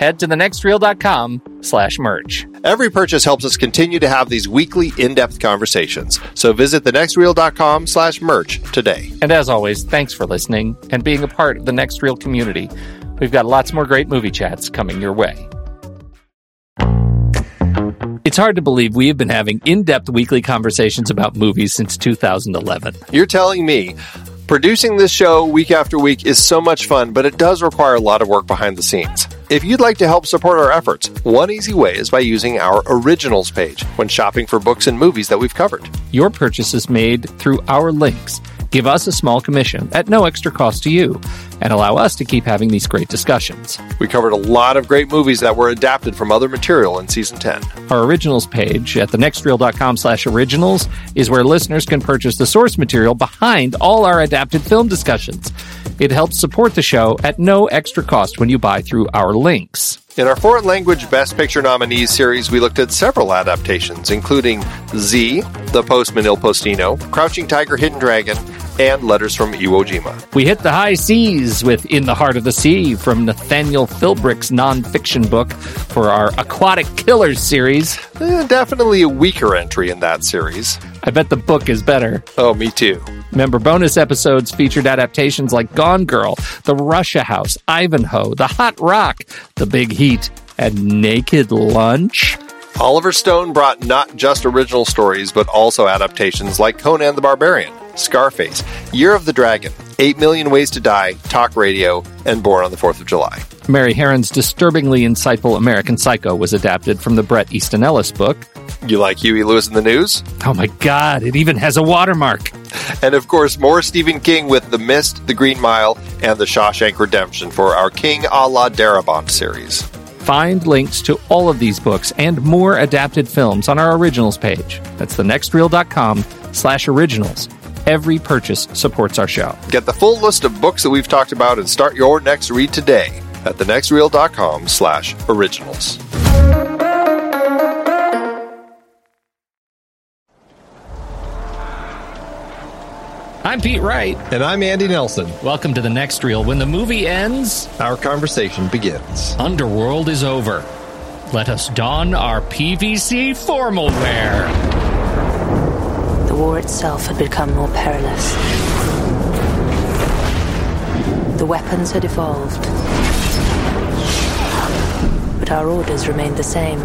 head to thenextreel.com slash merch. Every purchase helps us continue to have these weekly in-depth conversations. So visit thenextreel.com slash merch today. And as always, thanks for listening and being a part of the Next Reel community. We've got lots more great movie chats coming your way. It's hard to believe we have been having in depth weekly conversations about movies since 2011. You're telling me producing this show week after week is so much fun, but it does require a lot of work behind the scenes. If you'd like to help support our efforts, one easy way is by using our originals page when shopping for books and movies that we've covered. Your purchase is made through our links. Give us a small commission at no extra cost to you and allow us to keep having these great discussions. We covered a lot of great movies that were adapted from other material in season 10. Our originals page at thenextreel.com slash originals is where listeners can purchase the source material behind all our adapted film discussions. It helps support the show at no extra cost when you buy through our links. In our foreign language Best Picture nominees series, we looked at several adaptations, including Z, The Postman Il Postino, Crouching Tiger, Hidden Dragon, and Letters from Iwo Jima. We hit the high seas with In the Heart of the Sea from Nathaniel Philbrick's nonfiction book for our Aquatic Killers series. Eh, definitely a weaker entry in that series. I bet the book is better. Oh, me too. Remember, bonus episodes featured adaptations like Gone Girl, The Russia House, Ivanhoe, The Hot Rock, The Big Heat, and Naked Lunch. Oliver Stone brought not just original stories, but also adaptations like Conan the Barbarian, Scarface, Year of the Dragon, 8 Million Ways to Die, Talk Radio, and Born on the 4th of July. Mary Harron's disturbingly insightful American Psycho was adapted from the Bret Easton Ellis book. You like Huey Lewis and the News? Oh my god, it even has a watermark. And of course, more Stephen King with The Mist, The Green Mile, and The Shawshank Redemption for our King a la Darabont series. Find links to all of these books and more adapted films on our originals page. That's thenextreel.com slash originals. Every purchase supports our show. Get the full list of books that we've talked about and start your next read today at thenextreel.com slash originals. I'm Pete Wright. And I'm Andy Nelson. Welcome to the next reel. When the movie ends, Our conversation begins. Underworld is over. Let us don our PVC formal wear. War itself had become more perilous. The weapons had evolved. But our orders remained the same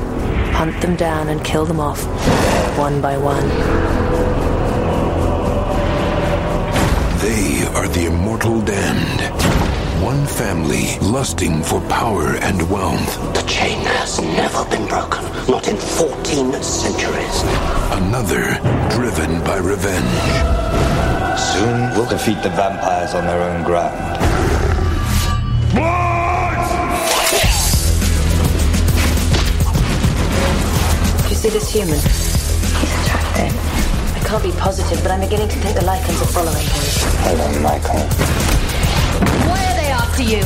hunt them down and kill them off, one by one. They are the immortal damned. One family lusting for power and wealth. The chain has never been broken, not in 14 centuries. Another driven by revenge. Soon we'll defeat the vampires on their own ground. Do you see this human? He's attractive. I can't be positive, but I'm beginning to think the lycans are following him. Hello, Michael. Why are they after you?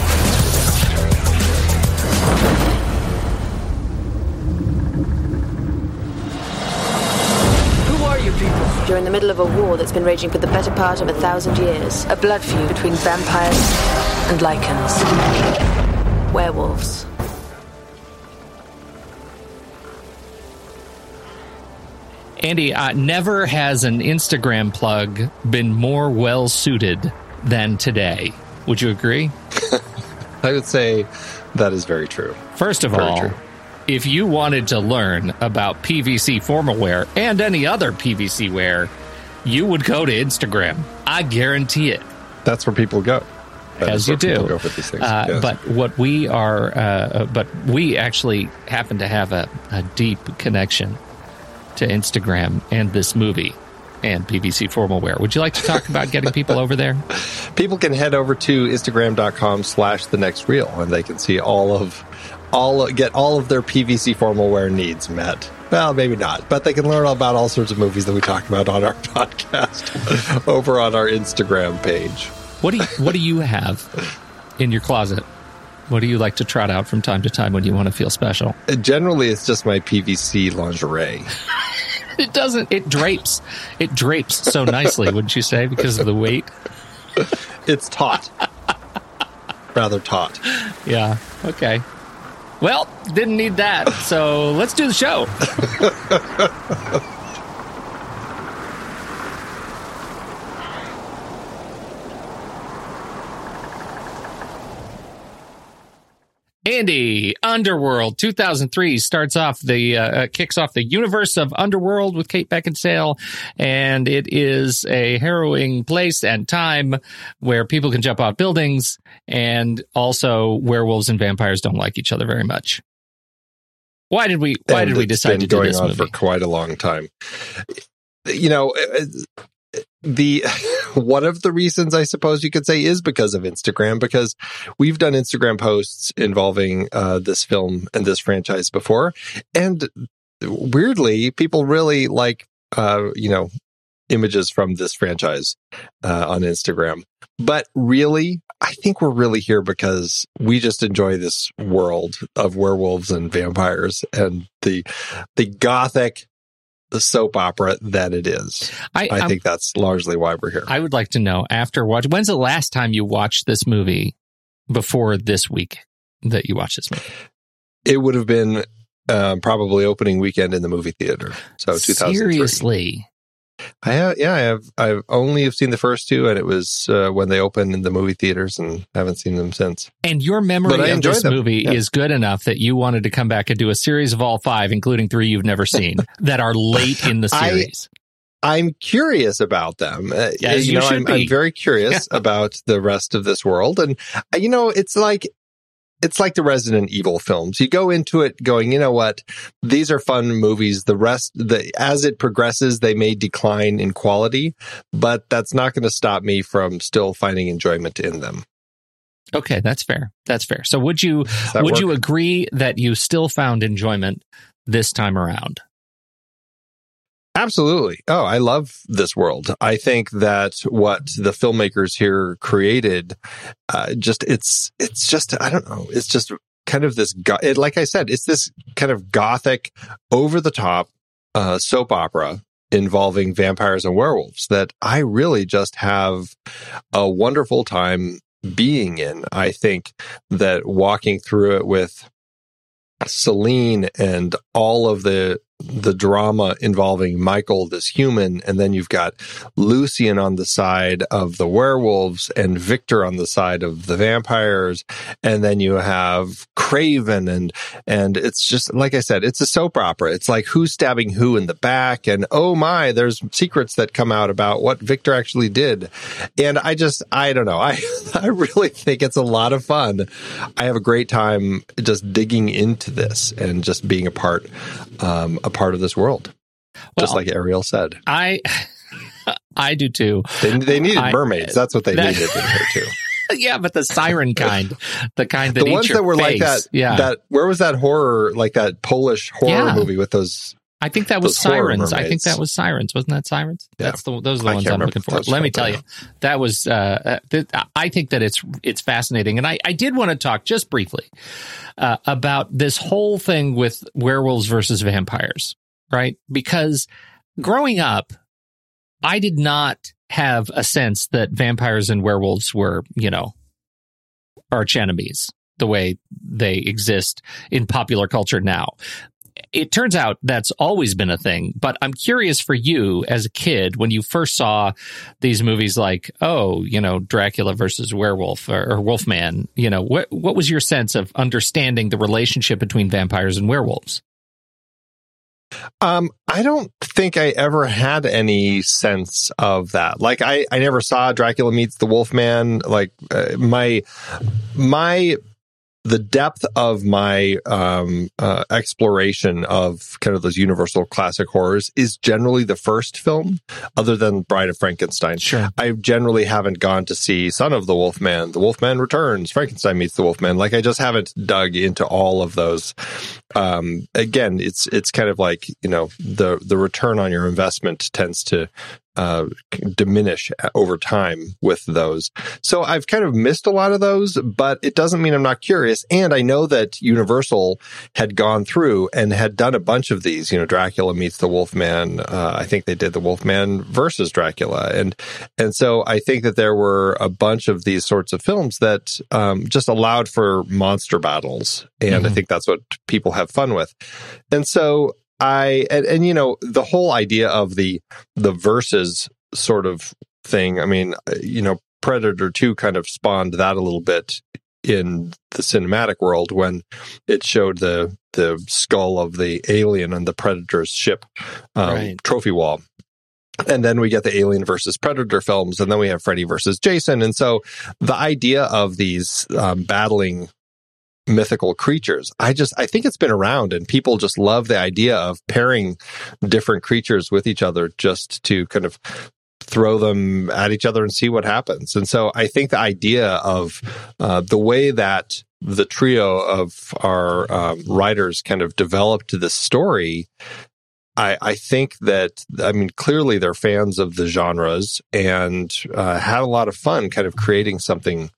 Who are you people? You're in the middle of a war that's been raging for the better part of a thousand years. A blood feud between vampires and lycans. Werewolves. Andy, uh, never has an Instagram plug been more well suited than today. Would you agree? I would say that is very true. First of Very all, true. if you wanted to learn about PVC formal wear and any other PVC wear, you would go to Instagram. I guarantee it. That's where people go. That as you do. Go for these things. Uh, yes. But what we are, uh, but we actually happen to have a, a deep connection to Instagram and this movie and PVC formal wear. Would you like to talk about getting people over there? people can head over to instagram.com slash the next reel and they can see all of all get all of their pvc formal wear needs met well maybe not but they can learn about all sorts of movies that we talk about on our podcast over on our instagram page What do you, what do you have in your closet? What do you like to trot out from time to time when you want to feel special? generally it's just my pvc lingerie It doesn't. It drapes. It drapes so nicely, wouldn't you say, because of the weight? it's taut rather taut Yeah. Okay. Well, didn't need that. So let's do the show. Andy, Underworld 2003 starts off the uh, uh, kicks off the universe of Underworld with Kate Beckinsale, and it is a harrowing place and time where people can jump off buildings, and also werewolves and vampires don't like each other very much. Why did we? Why And did we decide to do going this on movie? for quite a long time you know the one of the reasons i suppose you could say is because of instagram because we've done instagram posts involving uh, this film and this franchise before. And weirdly people really like uh, you know images from this franchise uh, on instagram. But really i think we're really here because we just enjoy this world of werewolves and vampires and the the gothic the soap opera that it is I, I I'm- think that's largely why we're here. I would like to know after watch. When's the last time you watched this movie? Before this week that you watched this movie? it would have been um, probably opening weekend in the movie theater. So Seriously. I have, yeah, I have. I've only have seen the first two, and it was uh, when they opened in the movie theaters, and haven't seen them since. And your memory I of this them. movie Yeah. is good enough that you wanted to come back and do a series of all five, including three you've never seen that are late in the series. I'm curious about them. Uh, As you know, I'm. I'm very curious about the rest of this world, and uh, you know, it's like it's like the Resident Evil films. You go into it going, you know what, these are fun movies. The rest, the as it progresses, they may decline in quality, but that's not going to stop me from still finding enjoyment in them. Okay, that's fair. That's fair. So would you would work? you agree that you still found enjoyment this time around? Absolutely. Oh, I love this world. I think that what the filmmakers here created, uh, just it's it's just I don't know. It's just kind of this. Go- it, like I said, it's this kind of gothic, over the top uh, soap opera involving vampires and werewolves that I really just have a wonderful time being in. I think that walking through it with Selene and all of the the drama involving Michael, this human, and then you've got Lucian on the side of the werewolves and Victor on the side of the vampires, and then you have Kraven and and it's just like I said, it's a soap opera. It's like who's stabbing who in the back, and oh my, there's secrets that come out about what Victor actually did, and I just I don't know, I I really think it's a lot of fun. I have a great time just digging into this and just being a part um, a part of this world. just like Ariel said, I I do too. they, they needed I- mermaids. That's what they that- needed in here too. Yeah, but the siren kind, the kind that the ones that were like that. Yeah, That where was that horror? Like that Polish horror Yeah. movie with those. I think that was sirens. I think that was sirens. Wasn't that sirens? Yeah. That's the those are the I ones I'm looking for. Let me tell you, that was. Uh, uh, th- I think that it's it's fascinating, and I I did want to talk just briefly uh, about this whole thing with werewolves versus vampires, right? Because growing up, I did not have a sense that vampires and werewolves were, you know, arch enemies the way they exist in popular culture now. It turns out that's always been a thing, but I'm curious for you as a kid when you first saw these movies like, oh, you know, Dracula versus werewolf or, or Wolfman, you know, what what was your sense of understanding the relationship between vampires and werewolves? Um, I don't think I ever had any sense of that. Like, I, I never saw Dracula meets the Wolfman. Like, uh, my, my the depth of my um, uh, exploration of kind of those universal classic horrors is generally the first film, other than Bride of Frankenstein. Sure. I generally haven't gone to see Son of the Wolfman, The Wolfman Returns, Frankenstein meets the Wolfman. Like I just haven't dug into all of those. Um, again, it's it's kind of like you know the the return on your investment tends to uh, diminish over time with those. So I've kind of missed a lot of those, but it doesn't mean I'm not curious. And I know that Universal had gone through and had done a bunch of these. You know, Dracula meets the Wolfman. Uh, I think they did the Wolfman versus Dracula, and and so I think that there were a bunch of these sorts of films that um, just allowed for monster battles, and mm-hmm. I think that's what people have fun with. And so I and, and you know the whole idea of the the verses sort of thing. I mean, you know, Predator Two kind of spawned that a little bit in the cinematic world when it showed the the skull of the alien on the Predator's ship um, right. trophy wall. And then we get the Alien versus Predator films, and then we have Freddy versus Jason. And so the idea of these um, battling mythical creatures. I just I think it's been around and people just love the idea of pairing different creatures with each other just to kind of throw them at each other and see what happens. And so I think the idea of uh, the way that the trio of our um, writers kind of developed this story I, I, think that I mean clearly they're fans of the genres and uh, had a lot of fun kind of creating something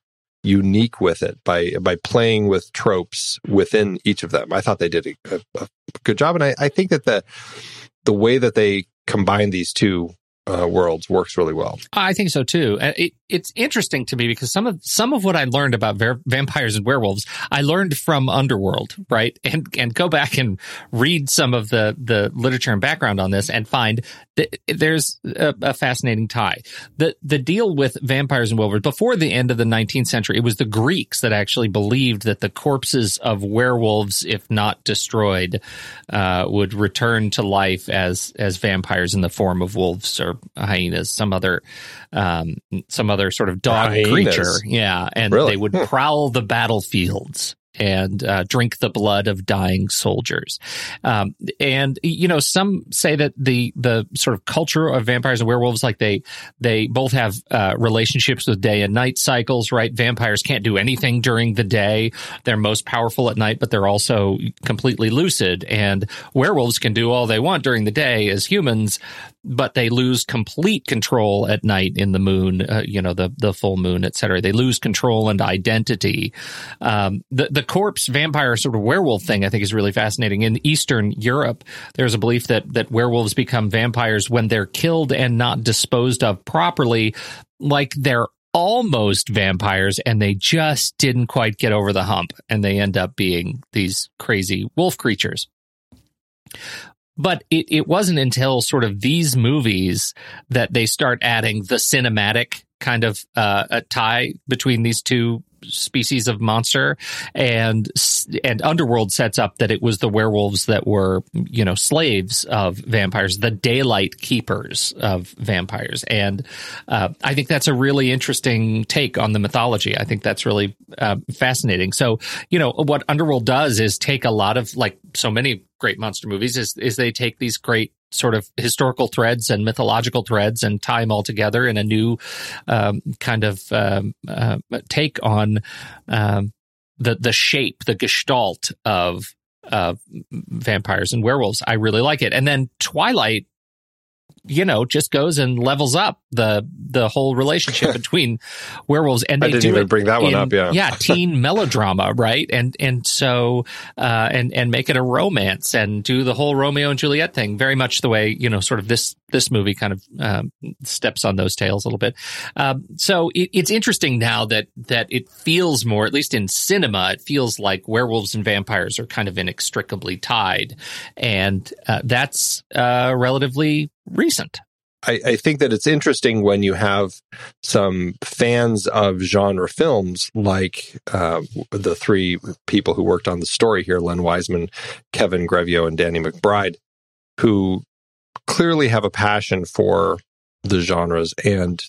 unique with it by by playing with tropes within each of them. I thought they did a, a, good job, and I, I, think that the the way that they combine these two uh, worlds works really well. I think so too. It, it's interesting to me because some of some of what I learned about ver- vampires and werewolves, I learned from Underworld, right? And and go back and read some of the the literature and background on this and find that there's a, a fascinating tie. The the deal with vampires and werewolves before the end of the 19th century, it was the Greeks that actually believed that the corpses of werewolves, if not destroyed, uh, would return to life as as vampires in the form of wolves or hyenas, some other um, some other sort of dog hyenas. creature. Yeah, and really? they would prowl the battlefields and uh, drink the blood of dying soldiers. Um, and you know, some say that the the sort of culture of vampires and werewolves, like they they both have uh, relationships with day and night cycles. Right? Vampires can't do anything during the day; they're most powerful at night, but they're also completely lucid. And werewolves can do all they want during the day as humans, but they lose complete control at night in the moon, uh, you know, the the full moon, et cetera. They lose control and identity. Um, the the corpse vampire sort of werewolf thing, I think, is really fascinating. In Eastern Europe, there's a belief that that werewolves become vampires when they're killed and not disposed of properly, like they're almost vampires and they just didn't quite get over the hump and they end up being these crazy wolf creatures. But it, it wasn't until sort of these movies that they start adding the cinematic kind of uh, a tie between these two species of monster and and underworld sets up that it was the werewolves that were you know slaves of vampires the daylight keepers of vampires. And uh, i think that's a really interesting take on the mythology. I think that's really uh, fascinating. So you know what underworld does is take a lot of like so many great monster movies is is they take these great sort of historical threads and mythological threads and tie them all together in a new um, kind of um, uh, take on um, the the shape, the gestalt of uh, vampires and werewolves. I really like it. And then Twilight, you know, just goes and levels up the the whole relationship between werewolves, and they I didn't even bring that one in- up, yeah. yeah, teen melodrama, right? And and so uh, and and make it a romance and do the whole Romeo and Juliet thing, very much the way you know, sort of this this movie kind of um, steps on those tails a little bit. Um, so it, it's interesting now that that it feels more, at least in cinema, it feels like werewolves and vampires are kind of inextricably tied, and uh, that's uh, relatively recent. I, I think that it's interesting when you have some fans of genre films like uh, the three people who worked on the story here Len Wiseman, Kevin Grevioux, and Danny McBride, who clearly have a passion for the genres and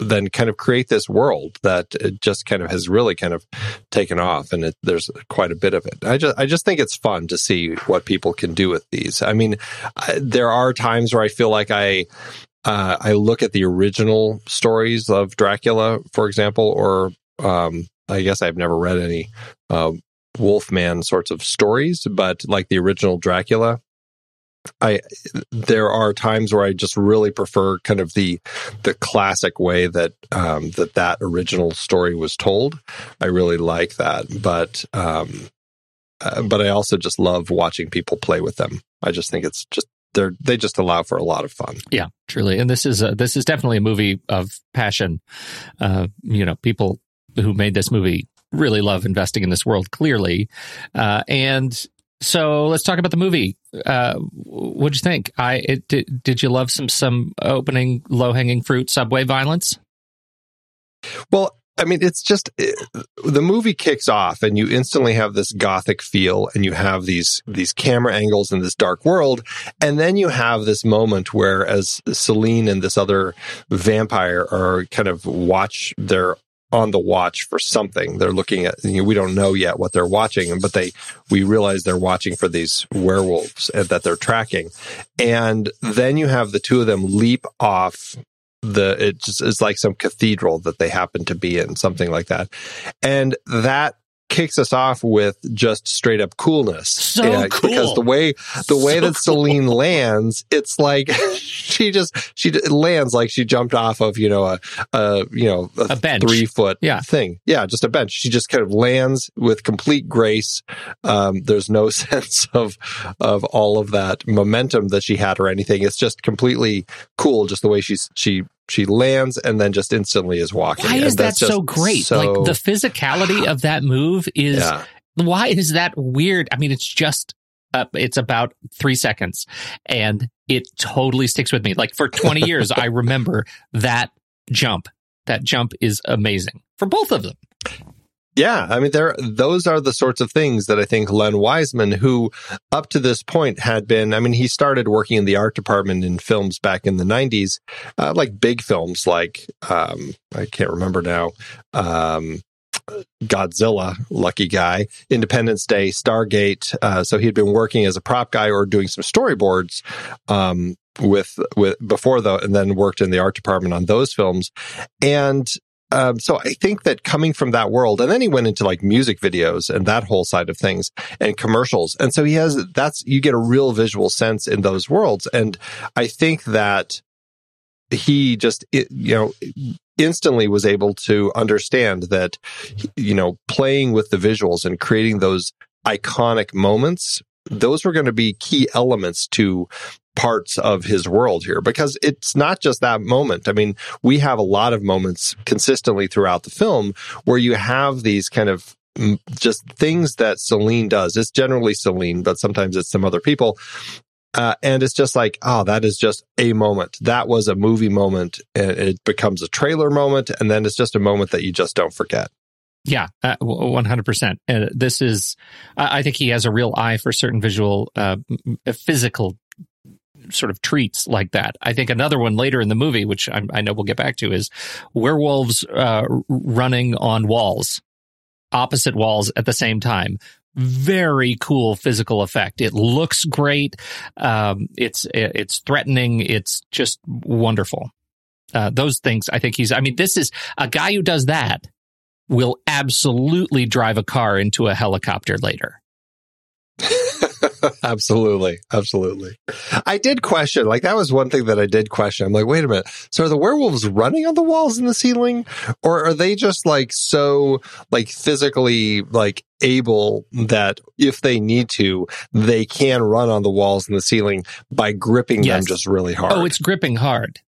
then kind of create this world that just kind of has really kind of taken off and it, there's quite a bit of it. I just I just think it's fun to see what people can do with these. I mean, I, there are times where I feel like I uh, I look at the original stories of Dracula, for example, or um, I guess I've never read any uh, Wolfman sorts of stories, but like the original Dracula, I there are times where I just really prefer kind of the the classic way that um, that that original story was told. I really like that, but um, uh, but I also just love watching people play with them. I just think it's just they're they just allow for a lot of fun. Yeah, truly. And this is a, this is definitely a movie of passion. Uh, you know, people who made this movie really love investing in this world, clearly. Uh, and so let's talk about the movie. Uh, what'd you think? I it, did, did you love some some opening low hanging fruit subway violence? Well, I mean, it's just it, the movie kicks off, and you instantly have this gothic feel, and you have these these camera angles in this dark world, and then you have this moment where, as Selene and this other vampire are kind of watch, they're on the watch for something. They're looking at. You know, we don't know yet what they're watching, but they we realize they're watching for these werewolves that they're tracking, and then you have the two of them leap off the it's, is like some cathedral that they happen to be in something like that and that kicks us off with just straight up coolness So cool. because the way the way So that Selene lands it's like she just she lands like she jumped off of you know a, a you know A bench. three foot Yeah. thing yeah just a bench she just kind of lands with complete grace um, there's no sense of of all of that momentum that she had or anything it's just completely cool just the way she's she she lands and then just instantly is walking Why is that so great? so- like the physicality of that move is yeah why is that weird? I mean, it's just uh, it's about three seconds, and it totally sticks with me. Like for twenty years, I remember that jump. That jump is amazing for both of them. Yeah, I mean, there those are the sorts of things that I think Len Wiseman, who up to this point had been, I mean, he started working in the art department in films back in the '90s, uh, like big films, like um, I can't remember now, um, Godzilla, Lucky Guy, Independence Day, Stargate. Uh, so he had been working as a prop guy or doing some storyboards. Um, with with before though, and then worked in the art department on those films, and um, so I think that coming from that world, and then he went into like music videos and that whole side of things and commercials. And so he has, that's, you get a real visual sense in those worlds. And I think that he just, it, you know, instantly was able to understand that, you know, playing with the visuals and creating those iconic moments, those were going to be key elements to parts of his world here because it's not just that moment. I mean, we have a lot of moments consistently throughout the film where you have these kind of mm, just things that Selene does. It's generally Selene, but sometimes it's some other people. Uh, and it's just like, oh, that is just a moment. That was a movie moment, and it becomes a trailer moment, and then it's just a moment that you just don't forget. Yeah, uh, one hundred percent. And this is, I think he has a real eye for certain visual, uh, physical sort of treats like that. I think another one later in the movie, which I, I know we'll get back to, is werewolves uh, running on walls, opposite walls at the same time. Very cool physical effect. It looks great. Um, it's it's threatening. It's just wonderful. Uh, those things, I think he's. I mean, this is a guy who does that will absolutely drive a car into a helicopter later. absolutely. Absolutely. I did question, like, that was one thing that I did question. I'm like, wait a minute. So are the werewolves running on the walls and the ceiling? Or are they just like so, like, physically, like, able that if they need to, they can run on the walls and the ceiling by gripping Yes. them just really hard? Oh, it's gripping hard.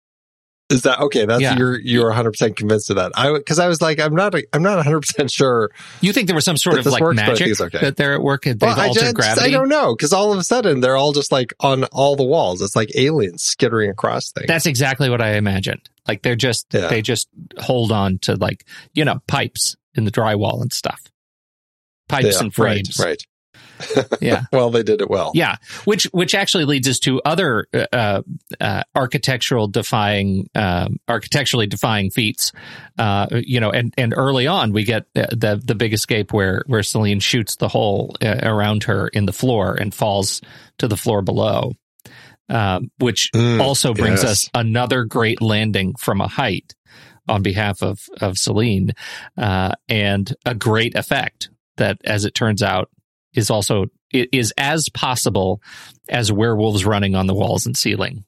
Is that okay? That's Yeah. you're you're 100 percent convinced of that. I because I was like I'm not I'm not 100 percent sure. You think there was some sort of like works, but I think magic okay. that they're at work? They've Well, I just gravity. I don't know because all of a sudden they're all just like on all the walls. It's like aliens skittering across things. That's exactly what I imagined. Like they're just Yeah. they just hold on to like you know pipes in the drywall and stuff, pipes Yeah, and frames. Right. right. Yeah. Well, they did it well. Yeah, which which actually leads us to other uh, uh, architectural defying, um, architecturally defying feats. Uh, you know, and and early on we get the the, the big escape where where Selene shoots the hole uh, around her in the floor and falls to the floor below, um, which Mm, also brings yes. us another great landing from a height on behalf of of Selene, uh, and a great effect that, as it turns out, is also is as possible as werewolves running on the walls and ceiling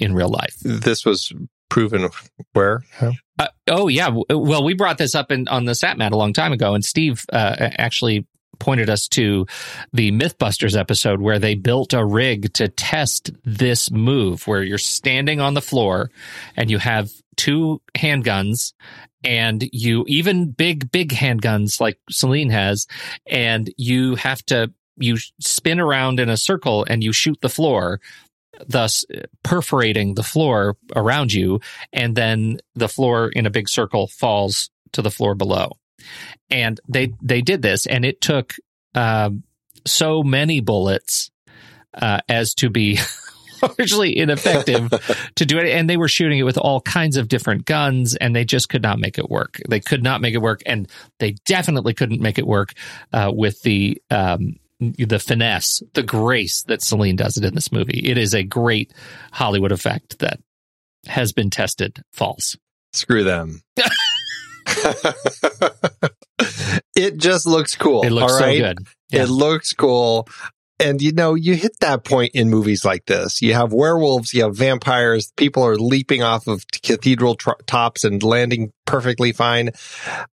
in real life. This was proven where? How? Uh, oh yeah, well we brought this up in on the Satmat a long time ago, and Steve uh, actually pointed us to the MythBusters episode where they built a rig to test this move, where you're standing on the floor and you have two handguns. And you even big, big handguns like Selene has, and you have to, you spin around in a circle and you shoot the floor, thus perforating the floor around you and then the floor in a big circle falls to the floor below. And they they did this, and it took um, so many bullets uh, as to be largely ineffective to do it. And they were shooting it with all kinds of different guns, and they just could not make it work. They could not make it work, and they definitely couldn't make it work uh, with the. Um, the finesse, the grace that Selene does it in this movie. It is a great Hollywood effect that has been tested false. Screw them. it just looks cool. It looks all so good. Yeah. It looks cool. And you know, you hit that point in movies like this. You have werewolves, you have vampires, people are leaping off of cathedral tr- tops and landing perfectly fine.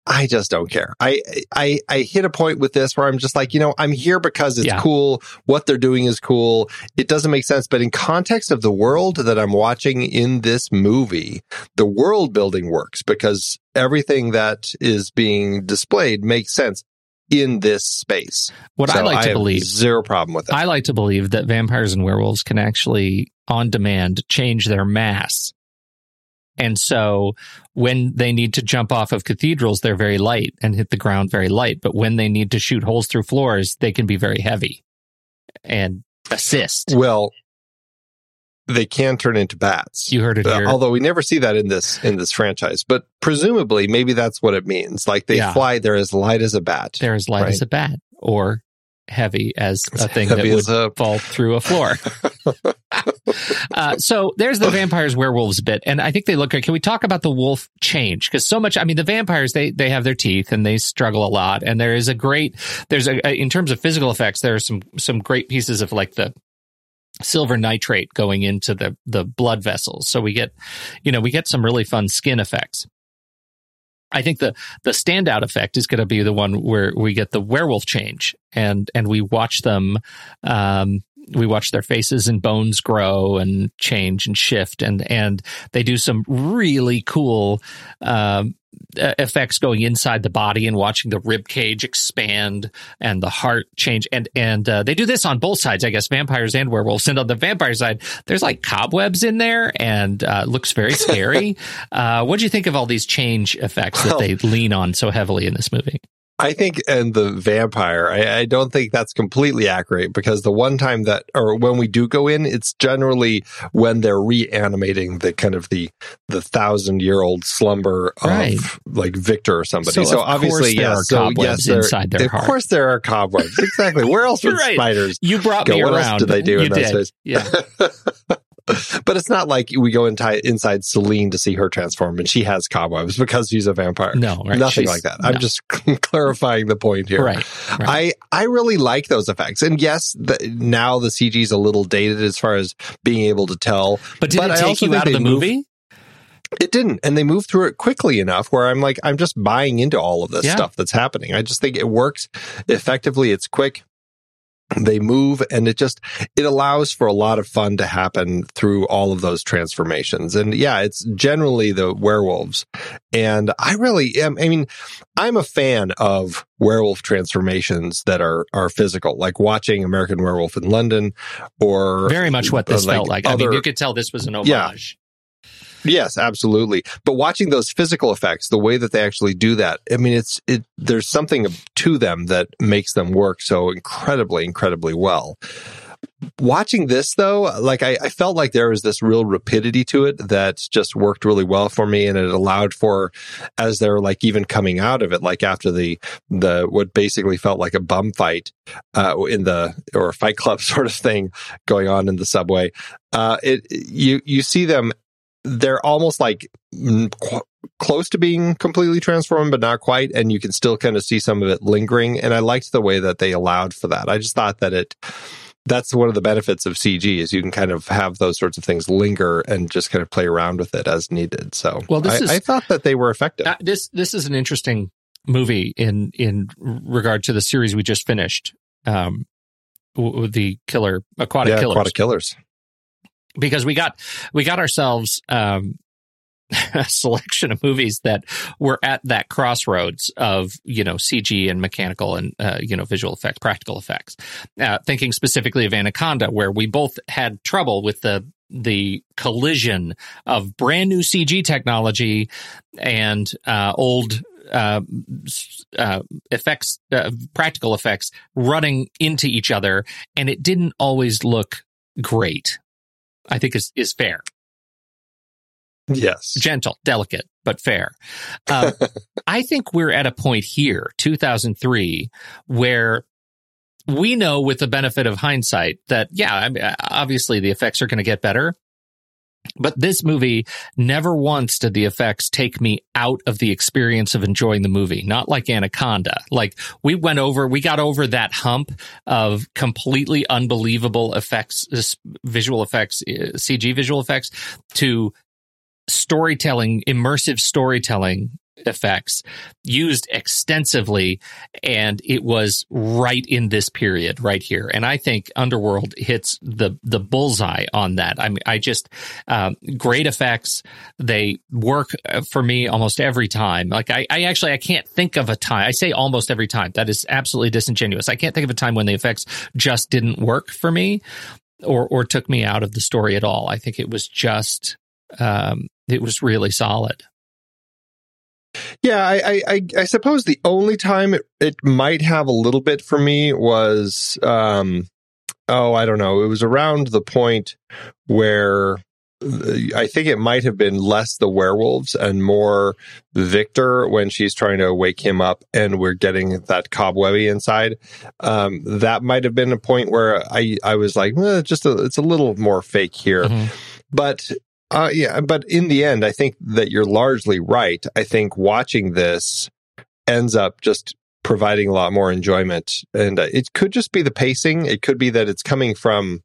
I just don't care. I, I, I hit a point with this where I'm just like, you know, I'm here because it's Yeah. cool. What they're doing is cool. It doesn't make sense, but in context of the world that I'm watching in this movie, the world building works because everything that is being displayed makes sense in this space. What I So like to have believe, zero problem with that. I like to believe that vampires and werewolves can actually, on demand, change their mass. And so when they need to jump off of cathedrals, they're very light and hit the ground very light. But when they need to shoot holes through floors, they can be very heavy and assist. well, they can turn into bats. You heard it Uh, although we never see that in this in this franchise, but presumably maybe that's what it means. Like they Yeah. fly, they're as light as a bat. They're as light Right. as a bat or heavy as a thing that would a- fall through a floor. uh, so there's the vampires werewolves bit, and I think they look good. Can we talk about the wolf change? Because so much, I mean, the vampires they they have their teeth and they struggle a lot, and there is a great there's a, in terms of physical effects there are some some great pieces of like the silver nitrate going into the the blood vessels, so we get you know we get some really fun skin effects. I think the the standout effect is going to be the one where we get the werewolf change, and and we watch them, um, we watch their faces and bones grow and change and shift, and and they do some really cool um, uh, effects going inside the body and watching the rib cage expand and the heart change, and and uh, they do this on both sides, I guess, vampires and werewolves. And on the vampire side, there's like cobwebs in there, and uh, looks very scary. uh, what do you think of all these change effects that they lean on so heavily in this movie? I think, and the vampire, I, I don't think that's completely accurate because the one time that, or when we do go in, it's generally when they're reanimating the kind of the the thousand year old slumber of Right. like Victor or somebody. So, So, of obviously, yes. are so cobwebs yes, there- inside their of heart. course there are cobwebs. Exactly. Where else would right. spiders? You brought go? me what around. else do they do you in that did. space? Yeah. but it's not like we go inside, inside Selene to see her transform and she has cobwebs because she's a vampire. No, right. nothing She's- like that. no. I'm just clarifying the point here. Right, right. I I really like those effects, and yes, the, now the CG is a little dated as far as being able to tell. But did I it take you out of the movie? It didn't, and they moved through it quickly enough where I'm like, I'm just buying into all of this Yeah. stuff that's happening. I just think it works effectively. It's quick. They move and it just, it allows for a lot of fun to happen through all of those transformations. And yeah, it's generally the werewolves. And I really am, I mean, I'm a fan of werewolf transformations that are, are physical, like watching American Werewolf in London or Very much what this uh, felt like. I mean, you could tell this was an homage. Yes, absolutely. But watching those physical effects, the way that they actually do that, I mean, it's, it, there's something to them that makes them work so incredibly, incredibly well. Watching this though, like I, I felt like there was this real rapidity to it that just worked really well for me. And it allowed for, as they're like even coming out of it, like after the, the, what basically felt like a bum fight, uh, in the, or a fight club sort of thing going on in the subway. Uh, it, you, you see them they're almost like qu- close to being completely transformed, but not quite. And you can still kind of see some of it lingering. And I liked the way that they allowed for that. I just thought that it, that's one of the benefits of CG is you can kind of have those sorts of things linger and just kind of play around with it as needed. So Well, this I, is- I thought that they were effective. Uh, this this is an interesting movie in in regard to the series we just finished. Um, w- the killer aquatic yeah, killers. aquatic killers. Because we got we got ourselves um a selection of movies that were at that crossroads of you know CG and mechanical and uh, you know visual effects, practical effects. Uh, thinking specifically of Anaconda, where we both had trouble with the the collision of brand new CG technology and uh, old uh, uh, effects, uh, practical effects running into each other, and it didn't always look great. I think is is fair, Yes. gentle, delicate, but fair. Um, I think we're at a point here, 2003, where we know with the benefit of hindsight that yeah, I mean, obviously the effects are going to get better. But this movie never once did the effects take me out of the experience of enjoying the movie. Not like Anaconda. Like we went over, we got over that hump of completely unbelievable effects, visual effects, uh, CG visual effects to storytelling, immersive storytelling effects used extensively. And it was right in this period right here. And I think Underworld hits the, the bullseye on that. I mean, I just, um, great effects. They work uh, for me almost every time. Like I, I actually, I can't think of a time. I say almost every time. That is absolutely disingenuous. I can't think of a time when the effects just didn't work for me or, or took me out of the story at all. I think it was just, um, it was really solid. Yeah, I, I, I, suppose the only time it, it might have a little bit for me was, um, oh, I don't know. It was around the point where uh, I think it might have been less the werewolves and more Victor when she's trying to wake him up and we're getting that cobwebby inside. Um, that might have been a point where I, I was like, eh, just a, it's a little more fake here. Mhm. But uh, yeah, but in the end, I think that you're largely right. I think watching this ends up just providing a lot more enjoyment, and uh, it could just be the pacing. It could be that it's coming from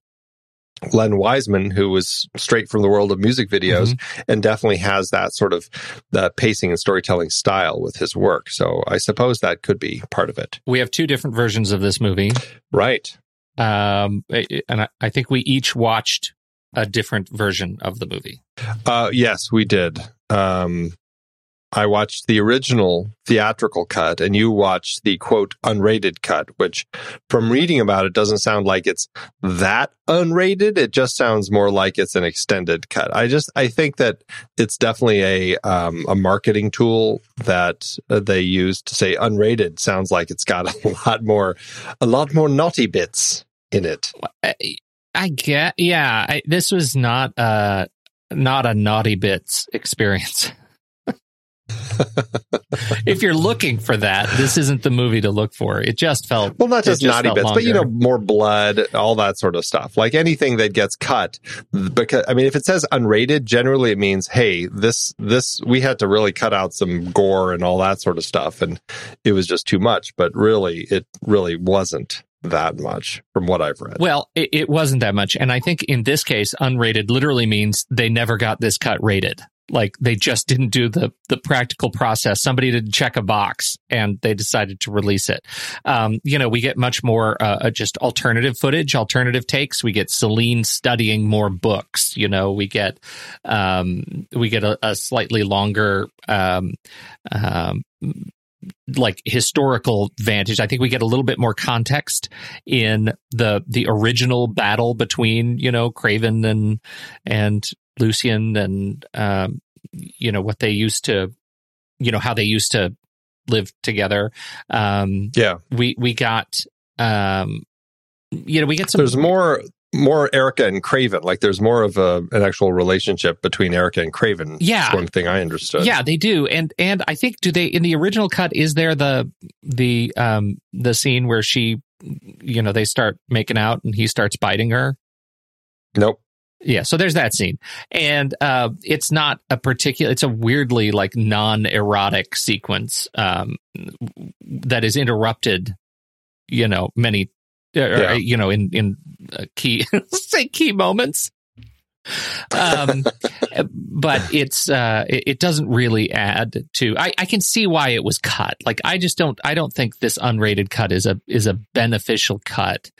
Len Wiseman, who was straight from the world of music videos, and definitely has that sort of the pacing and storytelling style with his work. So I suppose that could be part of it. We have two different versions of this movie. Right. Um, and I, I think we each watched a different version of the movie. Uh, yes, we did. Um, I watched the original theatrical cut, and you watched the quote unrated cut, which, from reading about it, doesn't sound like it's that unrated. It just sounds more like it's an extended cut. I just I think that it's definitely a um, a marketing tool that uh, they use to say unrated. Sounds like it's got a lot more a lot more naughty bits in it. I, get, yeah, I, this was not a not a naughty bits experience. if you're looking for that, this isn't the movie to look for. It just felt well, not just, it naughty bits, but you know, more blood, all that sort of stuff. Like anything that gets cut, because I mean, if it says unrated, generally it means, hey, this this we had to really cut out some gore and all that sort of stuff, and it was just too much. But really, it really wasn't that much from what I've read. Well, it, it wasn't that much, and I think in this case, unrated literally means they never got this cut rated. Like they just didn't do the the practical process. Somebody didn't check a box, and they decided to release it. Um, you know, we get much more uh, just alternative footage, alternative takes. We get Selene studying more books. You know, we get um, we get a, a slightly longer. Um, um, like historical vantage. I think we get a little bit more context in the the original battle between you know Kraven and and Lucian and um, you know what they used to you know how they used to live together. Um, yeah, we we got um, you know we get some. There's more more Erika and Kraven. Like there's more of a an actual relationship between Erika and Kraven. Yeah. One thing I understood. Yeah, they do, and and I think do they in the original cut is there the the um the scene where she, you know, they start making out and he starts biting her. Nope. Yeah, so there's that scene, and uh, it's not a particular. It's a weirdly like non-erotic sequence um, that is interrupted. You know, many, Yeah. you know, in in uh, key say key moments. um, but it's uh, it, it doesn't really add to. I, I can see why it was cut. Like I just don't. I don't think this unrated cut is a is a beneficial cut.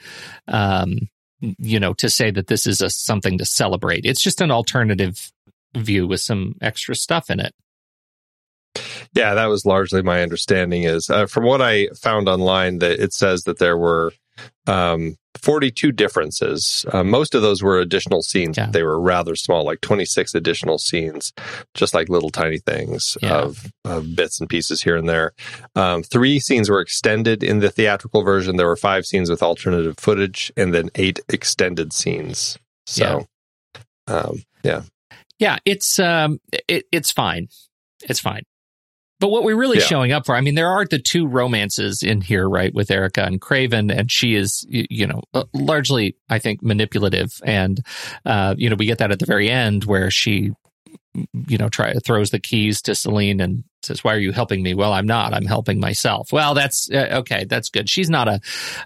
Um, you know, to say that this is a something to celebrate. It's just an alternative view with some extra stuff in it. Yeah, that was largely my understanding. Is uh, from what I found online that it says that there were um, 42 differences. Uh, most of those were additional scenes. Yeah. They were rather small, like 26 additional scenes, just like little tiny things Yeah. of, of bits and pieces here and there. Um, three scenes were extended in the theatrical version. There were five scenes with alternative footage, and then eight extended scenes. So, um, yeah, Yeah, it's um, it, it's fine. It's fine. But what we're really Yeah. showing up for, I mean, there are the two romances in here, right, with Erika and Kraven, and she is, you know, uh, largely, I think, manipulative, and uh, you know, we get that at the very end where she, you know, try throws the keys to Selene and says, "Why are you helping me?" Well, I'm not. I'm helping myself. Well, that's uh, okay. That's good. She's not a,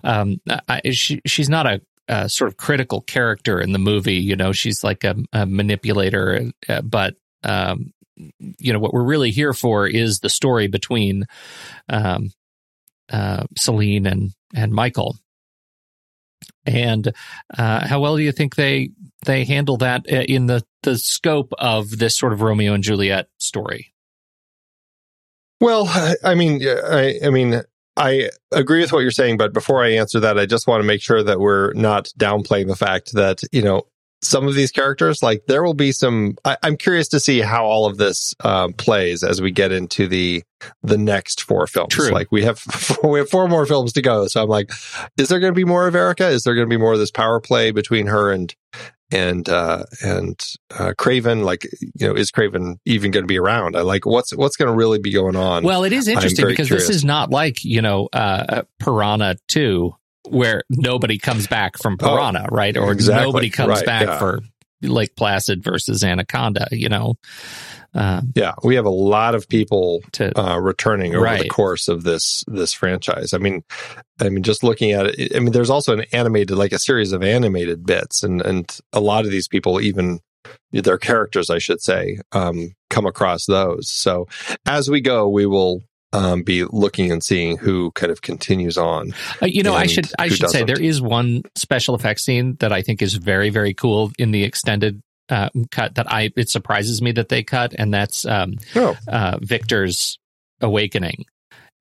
um, I, she, she's not a. Uh, sort of critical character in the movie, you know, she's like a, a manipulator, uh, but um, you know what we're really here for is the story between um, uh, Selene and and Michael. And uh, how well do you think they they handle that uh, in the the scope of this sort of Romeo and Juliet story? Well, I- mean, I, I mean, I agree with what you're saying, but before I answer that, I just want to make sure that we're not downplaying the fact that you know some of these characters, like there will be some. I, I'm curious to see how all of this uh, plays as we get into the the next four films. True. Like we have we have four more films to go, so I'm like, is there going to be more of Erika? Is there going to be more of this power play between her and and uh and uh Kraven like you know is Kraven even going to be around I like what's what's going to really be going on Well, it is interesting because curious. this is not like you know uh, Piranha Two, where nobody comes back from Oh, Piranha, right? Or exactly. nobody comes Right, back yeah. for Lake Placid versus Anaconda. You know, um, Yeah, we have a lot of people to uh, returning over the course of this this franchise. I mean, I mean, just looking at it, I mean, there's also an animated, like a series of animated bits, and and a lot of these people, even their characters, I should say, um, come across those. So as we go, we will um, be looking and seeing who kind of continues on. Uh, you know, I should I should say doesn't. there is one special effects scene that I think is very very cool in the extended uh, cut that I it surprises me that they cut, and that's um, Oh, uh, Viktor's awakening,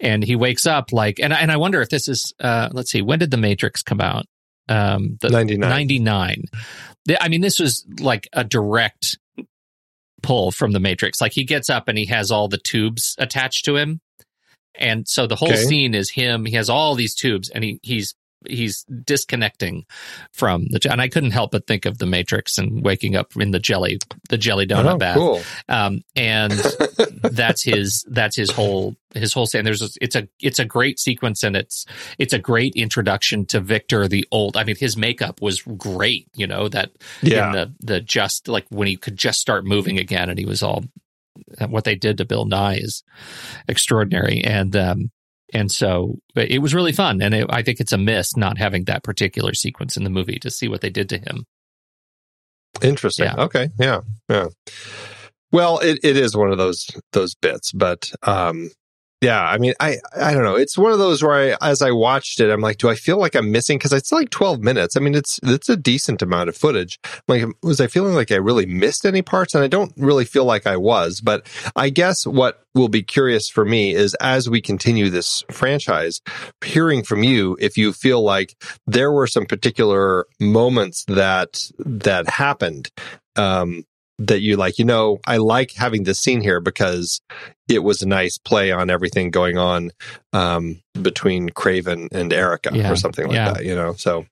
and he wakes up like, and I- and I wonder if this is uh, let's see, when did the Matrix come out? Um, the 99. 99. The- I mean, this was like a direct pull from the Matrix. Like he gets up and he has all the tubes attached to him. And so the whole Okay. scene is him. He has all these tubes and he, he's he's disconnecting from the and I couldn't help but think of the Matrix and waking up in the jelly the jelly donut Oh, bath. cool. Um, and that's his that's his whole his whole stand. There's a, it's a it's a great sequence and it's it's a great introduction to Viktor the old. I mean, his makeup was great. You know that Yeah. in the the just like when he could just start moving again and he was all what they did to Bill Nighy is extraordinary and um and so but it was really fun and it, I think it's a miss not having that particular sequence in the movie to see what they did to him. Interesting. Yeah. Okay. Yeah. Yeah. Well, it, it is one of those those bits, but um yeah, I mean, I I don't know. It's one of those where I, as I watched it, I'm like, do I feel like I'm missing? Because it's like 12 minutes. I mean, it's it's a decent amount of footage. Like, was I feeling like I really missed any parts? And I don't really feel like I was. But I guess what will be curious for me is as we continue this franchise, hearing from you if you feel like there were some particular moments that that happened um that you like. You know i like having this scene here because it was a nice play on everything going on um between kraven and erika Yeah, or something like yeah. that you know so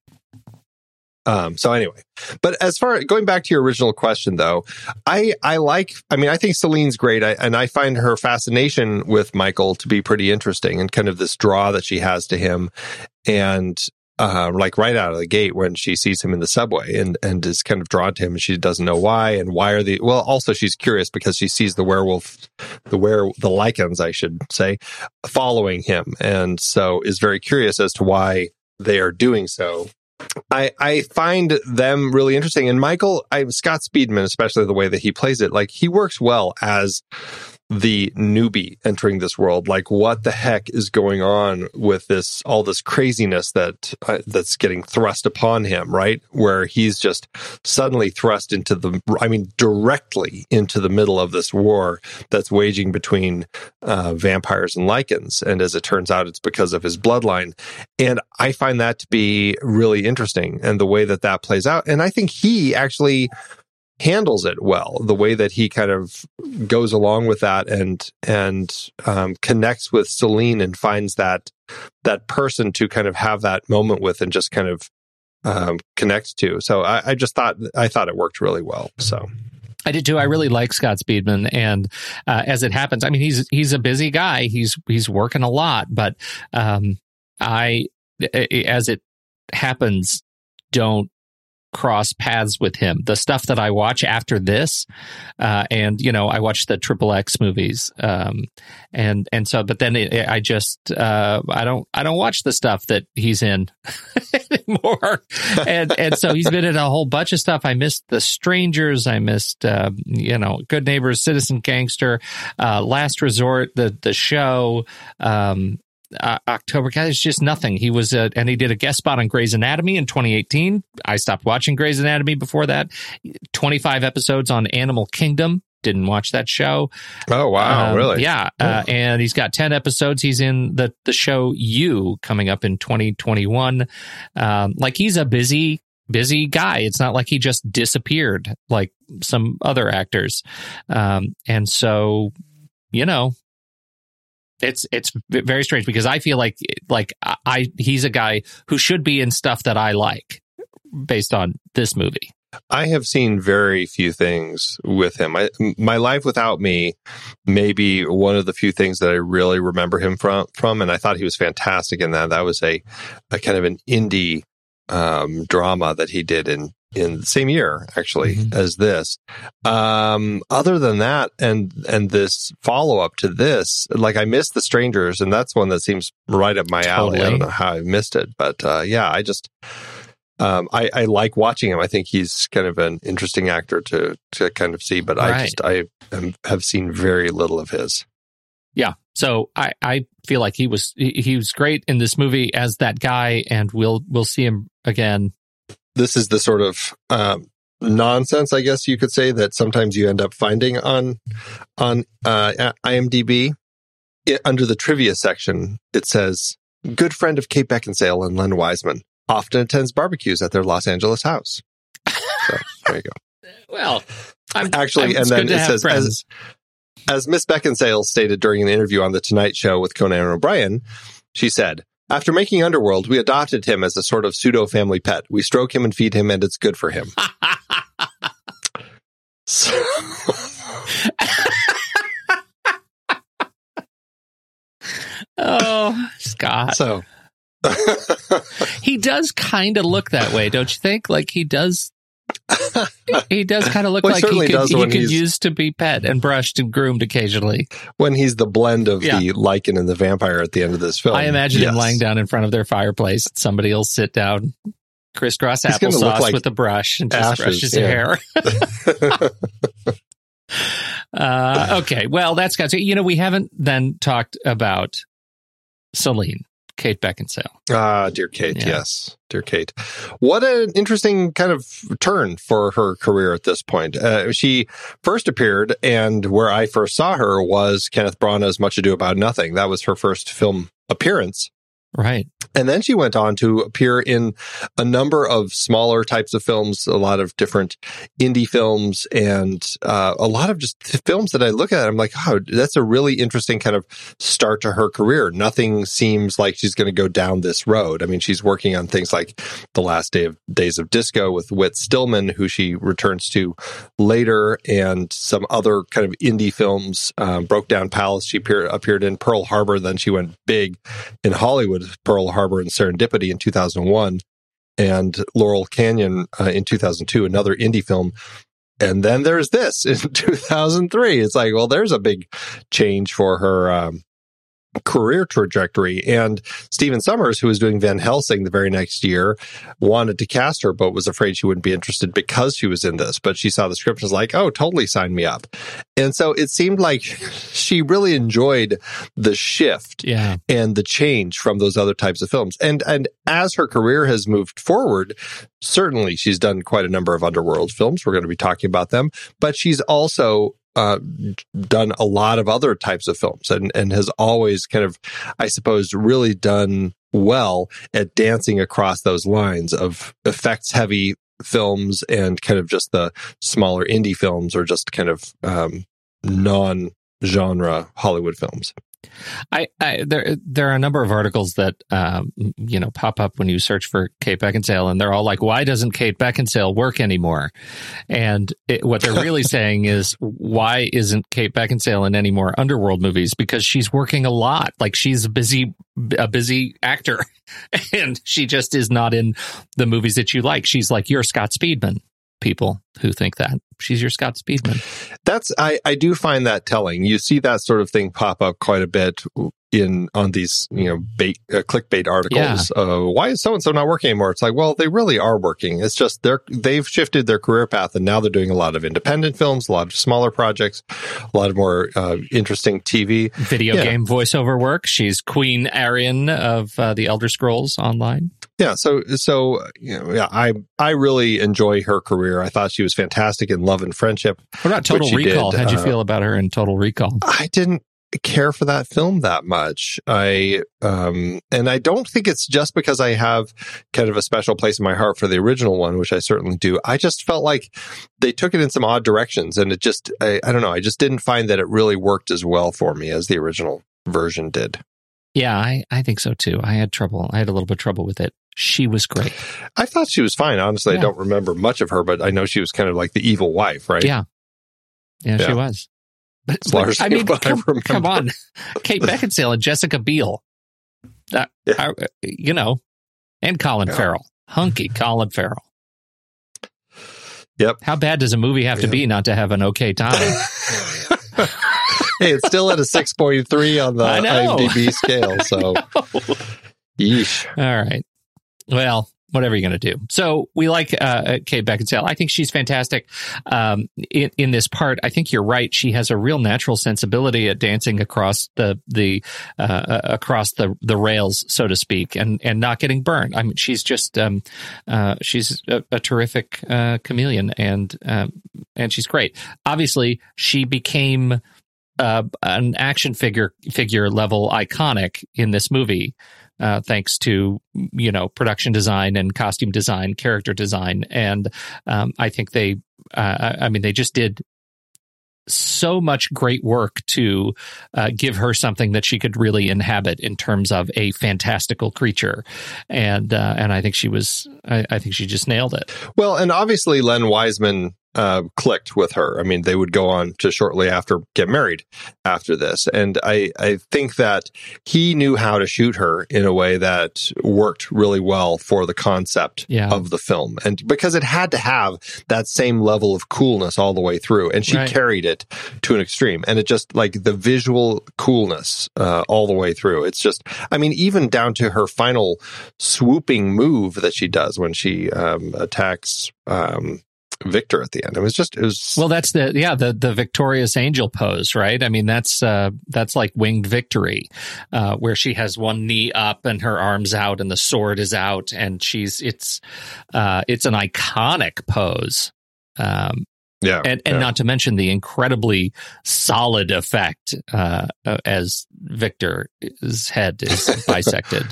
um so anyway. But as far going back to your original question though i i like i mean i think selene's great. I, and i find her fascination with michael to be pretty interesting and kind of this draw that she has to him. And uh, like right out of the gate when she sees him in the subway and and is kind of drawn to him and she doesn't know why and why are the well also she's curious because she sees the werewolf the where the lycans I should say following him and so is very curious as to why they are doing so I, I find them really interesting. And Michael, I, Scott Speedman, especially the way that he plays it, like he works well as the newbie entering this world. Like, what the heck is going on with this, all this craziness that, uh, that's getting thrust upon him, right? Where he's just suddenly thrust into the, I mean, directly into the middle of this war that's waging between uh, vampires and lycans. And as it turns out, it's because of his bloodline. And I find that to be really interesting and the way that that plays out. And I think he actually handles it well the way that he kind of goes along with that and and um, connects with Selene and finds that that person to kind of have that moment with and just kind of um, connect to so I, I just thought I thought it worked really well so I did too. I really like Scott Speedman, and uh, as it happens, I mean he's he's a busy guy. He's he's working a lot, but um, I, as it happens, don't cross paths with him. The stuff that I watch after this, uh, and you know, I watch the Triple X movies, um, and and so, but then it, I just uh, I don't I don't watch the stuff that he's in anymore, and and so he's been in a whole bunch of stuff. I missed The Strangers, I missed uh, you know Good Neighbors, Citizen Gangster, uh, Last Resort, the the show. Um, uh, October. It's just nothing. He was, uh, and he did a guest spot on Grey's Anatomy in 2018. I stopped watching Grey's Anatomy before that. 25 episodes on Animal Kingdom. Didn't watch that show. oh wow Um, really Yeah, uh, and he's got 10 episodes. He's in the the show You coming up in 2021. Um, like he's a busy busy guy. It's not like he just disappeared like some other actors. Um, and so, you know, it's it's very strange because I feel like like I he's a guy who should be in stuff that I like based on this movie. I have seen very few things with him. I, my life without me may be one of the few things that I really remember him from. From, and I thought he was fantastic in that. That was a, a kind of an indie um, drama that he did in in the same year, actually, Mhm. as this. Um, other than that, and and this follow up to this, like I missed the Strangers, and that's one that seems right up my alley. I don't know how I missed it, but uh, yeah, I just um, I, I like watching him. I think he's kind of an interesting actor to to kind of see, but I just I am, have seen very little of his. Yeah. So I, I feel like he was he, he was great in this movie as that guy, and we'll we'll see him again. This is the sort of um, nonsense, I guess you could say, that sometimes you end up finding on on uh, IMDb. It, under the trivia section, it says, "Good friend of Kate Beckinsale and Len Wiseman often attends barbecues at their Los Angeles house." So there you go. Well, I'm Actually, I'm- and then it says, friends. as, as Miss Beckinsale stated during an interview on The Tonight Show with Conan O'Brien, she said, After making Underworld, we adopted him as a sort of pseudo family pet. We stroke him and feed him, and it's good for him. So- Oh, Scott. so, He does kind of look that way, don't you think? Like he does. He does kind of look Well, like he could, he could use to be pet and brushed and groomed occasionally. when he's the blend of Yeah. the lycan and the vampire at the end of this film, I imagine him lying down in front of their fireplace. Somebody will sit down, crisscross He's applesauce like with a brush and just ashes, brush his yeah. hair. uh, okay, well, that's got to. You know, we haven't then talked about Selene, Kate Beckinsale. Ah, dear Kate, Yeah. yes, dear Kate. What an interesting kind of turn for her career at this point. Uh, she first appeared, and where I first saw her was Kenneth Branagh's Much Ado About Nothing. That was her first film appearance. Right. And then she went on to appear in a number of smaller types of films, a lot of different indie films, and uh, a lot of just films that I look at. I'm like, oh, that's a really interesting kind of start to her career. Nothing seems like she's going to go down this road. I mean, she's working on things like The Last Day of Days of Disco with Whit Stillman, who she returns to later, and some other kind of indie films. Um, Broke Down Palace, she appeared, appeared in Pearl Harbor. Then she went big in Hollywood, Pearl Harbor and Serendipity in 2001, and Laurel Canyon uh, in 2002, another indie film. And then there's this in 2003. It's like, well, there's a big change for her um, career trajectory. And Stephen Sommers, who was doing Van Helsing the very next year, wanted to cast her, but was afraid she wouldn't be interested because she was in this. But she saw the script and was like, oh, totally sign me up. And so it seemed like she really enjoyed the shift Yeah. and the change from those other types of films. And and as her career has moved forward, certainly she's done quite a number of underworld films. We're going to be talking about them, but she's also uh, done a lot of other types of films and and has always kind of, I suppose, really done well at dancing across those lines of effects heavy films and kind of just the smaller indie films or just kind of um, non genre Hollywood films. I, I there there are a number of articles that um, you know pop up when you search for Kate Beckinsale, and they're all like, "Why doesn't Kate Beckinsale work anymore?" And it, what they're really saying is, "Why isn't Kate Beckinsale in any more Underworld movies?" Because she's working a lot. Like she's a busy a busy actor, and she just is not in the movies that you like. She's like your Scott Speedman. People who think that she's your Scott Speedman. That's I I do find that telling. You see that sort of thing pop up quite a bit in on these you know bait uh, clickbait articles. Uh, why is so and so not working anymore? It's like well they really are working. It's just they're they've shifted their career path and now they're doing a lot of independent films, a lot of smaller projects, a lot of more uh, interesting TV. video Yeah. game voiceover work. She's Queen Ayrenn of uh, the Elder Scrolls Online. Yeah, so so you know, yeah, I I really enjoy her career. I thought she was fantastic in Love and Friendship. What about Total Recall? did, How'd you uh, feel about her in Total Recall? I didn't care for that film that much. I um and I don't think it's just because I have kind of a special place in my heart for the original one, which I certainly do. I just felt like they took it in some odd directions and it just I, I don't know, I just didn't find that it really worked as well for me as the original version did. Yeah, I, I think so too. I had trouble. I had a little bit of trouble with it. She was great. I thought she was fine. Honestly, Yeah. I don't remember much of her, but I know she was kind of like the evil wife, right? Yeah. Yeah, she was. But, largely I mean, what I come, come on. Kate Beckinsale and Jessica Biel. That, Yeah. I- you know, and Colin Yeah. Farrell. Hunky Colin Farrell. Yep. How bad does a movie have to be not to have an okay time? hey, it's still at a 6.3 on the IMDb scale, so yeesh. All right. Well, whatever you're going to do. So we like uh, Kate Beckinsale. I think she's fantastic um, in, in this part. I think you're right. She has a real natural sensibility at dancing across the the uh, across the the rails, so to speak, and and not getting burned. I mean, she's just um, uh, she's a, a terrific uh, chameleon, and um, and she's great. Obviously, she became. Uh, an action figure figure level iconic in this movie uh, thanks to you know production design and costume design, character design, and um, I think they, uh, I mean, they just did so much great work to uh, give her something that she could really inhabit in terms of a fantastical creature, and uh, and I think she was I, I think she just nailed it. Well, and obviously Len Wiseman uh, clicked with her. I mean, they would go on to shortly after get married after this. And I, I think that he knew how to shoot her in a way that worked really well for the concept Yeah. of the film. And because it had to have that same level of coolness all the way through. And she Right. carried it to an extreme. And it just like the visual coolness uh, all the way through. It's just, I mean, even down to her final swooping move that she does when she um, attacks um, Viktor at the end. It was just, it was. Well, that's the yeah the the victorious angel pose, right? I mean, that's uh, that's like winged victory, uh, where she has one knee up and her arms out, and the sword is out, and she's it's uh, it's an iconic pose. Um, yeah. and and yeah. not to mention the incredibly solid effect uh, uh, as Viktor's head is bisected.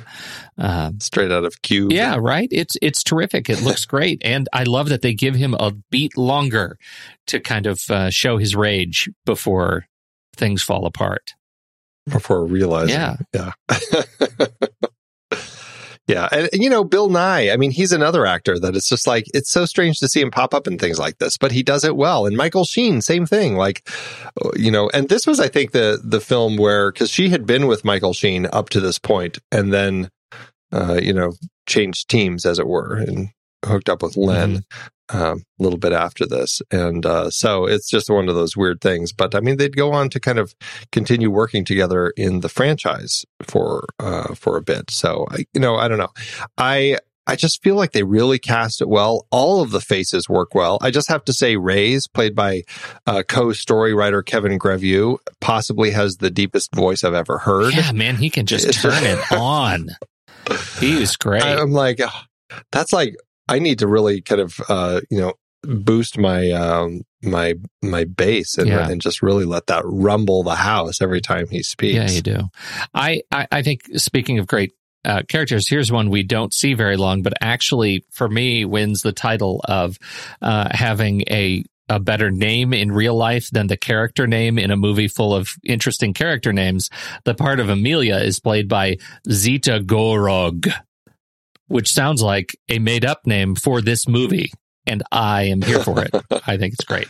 Um, straight out of Cube. yeah, right. It's it's terrific. It looks great, and I love that they give him a beat longer to kind of uh, show his rage before things fall apart. Before realizing. Yeah. Yeah. yeah. And, you know, Bill Nighy, I mean, he's another actor that it's just like, it's so strange to see him pop up in things like this, but he does it well. And Michael Sheen, same thing. Like, uh, you know, and this was, I think, the, the film where, cause she had been with Michael Sheen up to this point and then, uh, you know, changed teams as it were and hooked up with Len. Um, a little bit after this. And uh, so it's just one of those weird things. But I mean, they'd go on to kind of continue working together in the franchise for uh, for a bit. So I, you know, I don't know. I I just feel like they really cast it well. All of the faces work well. I just have to say, Ray's played by uh, co-story writer Kevin Grevioux, possibly has the deepest voice I've ever heard. Yeah, man, he can just It's- turn it on. He is great. I, am like, "Ugh, that's like I need to really kind of uh, you know boost my um, my my bass and, Yeah. and just really let that rumble the house every time he speaks. Yeah, you do. I, I, I think speaking of great uh, characters, here's one we don't see very long, but actually for me wins the title of uh, having a a better name in real life than the character name in a movie full of interesting character names. The part of Amelia is played by Zita Gorog, which sounds like a made up name for this movie. And I am here for it. I think it's great.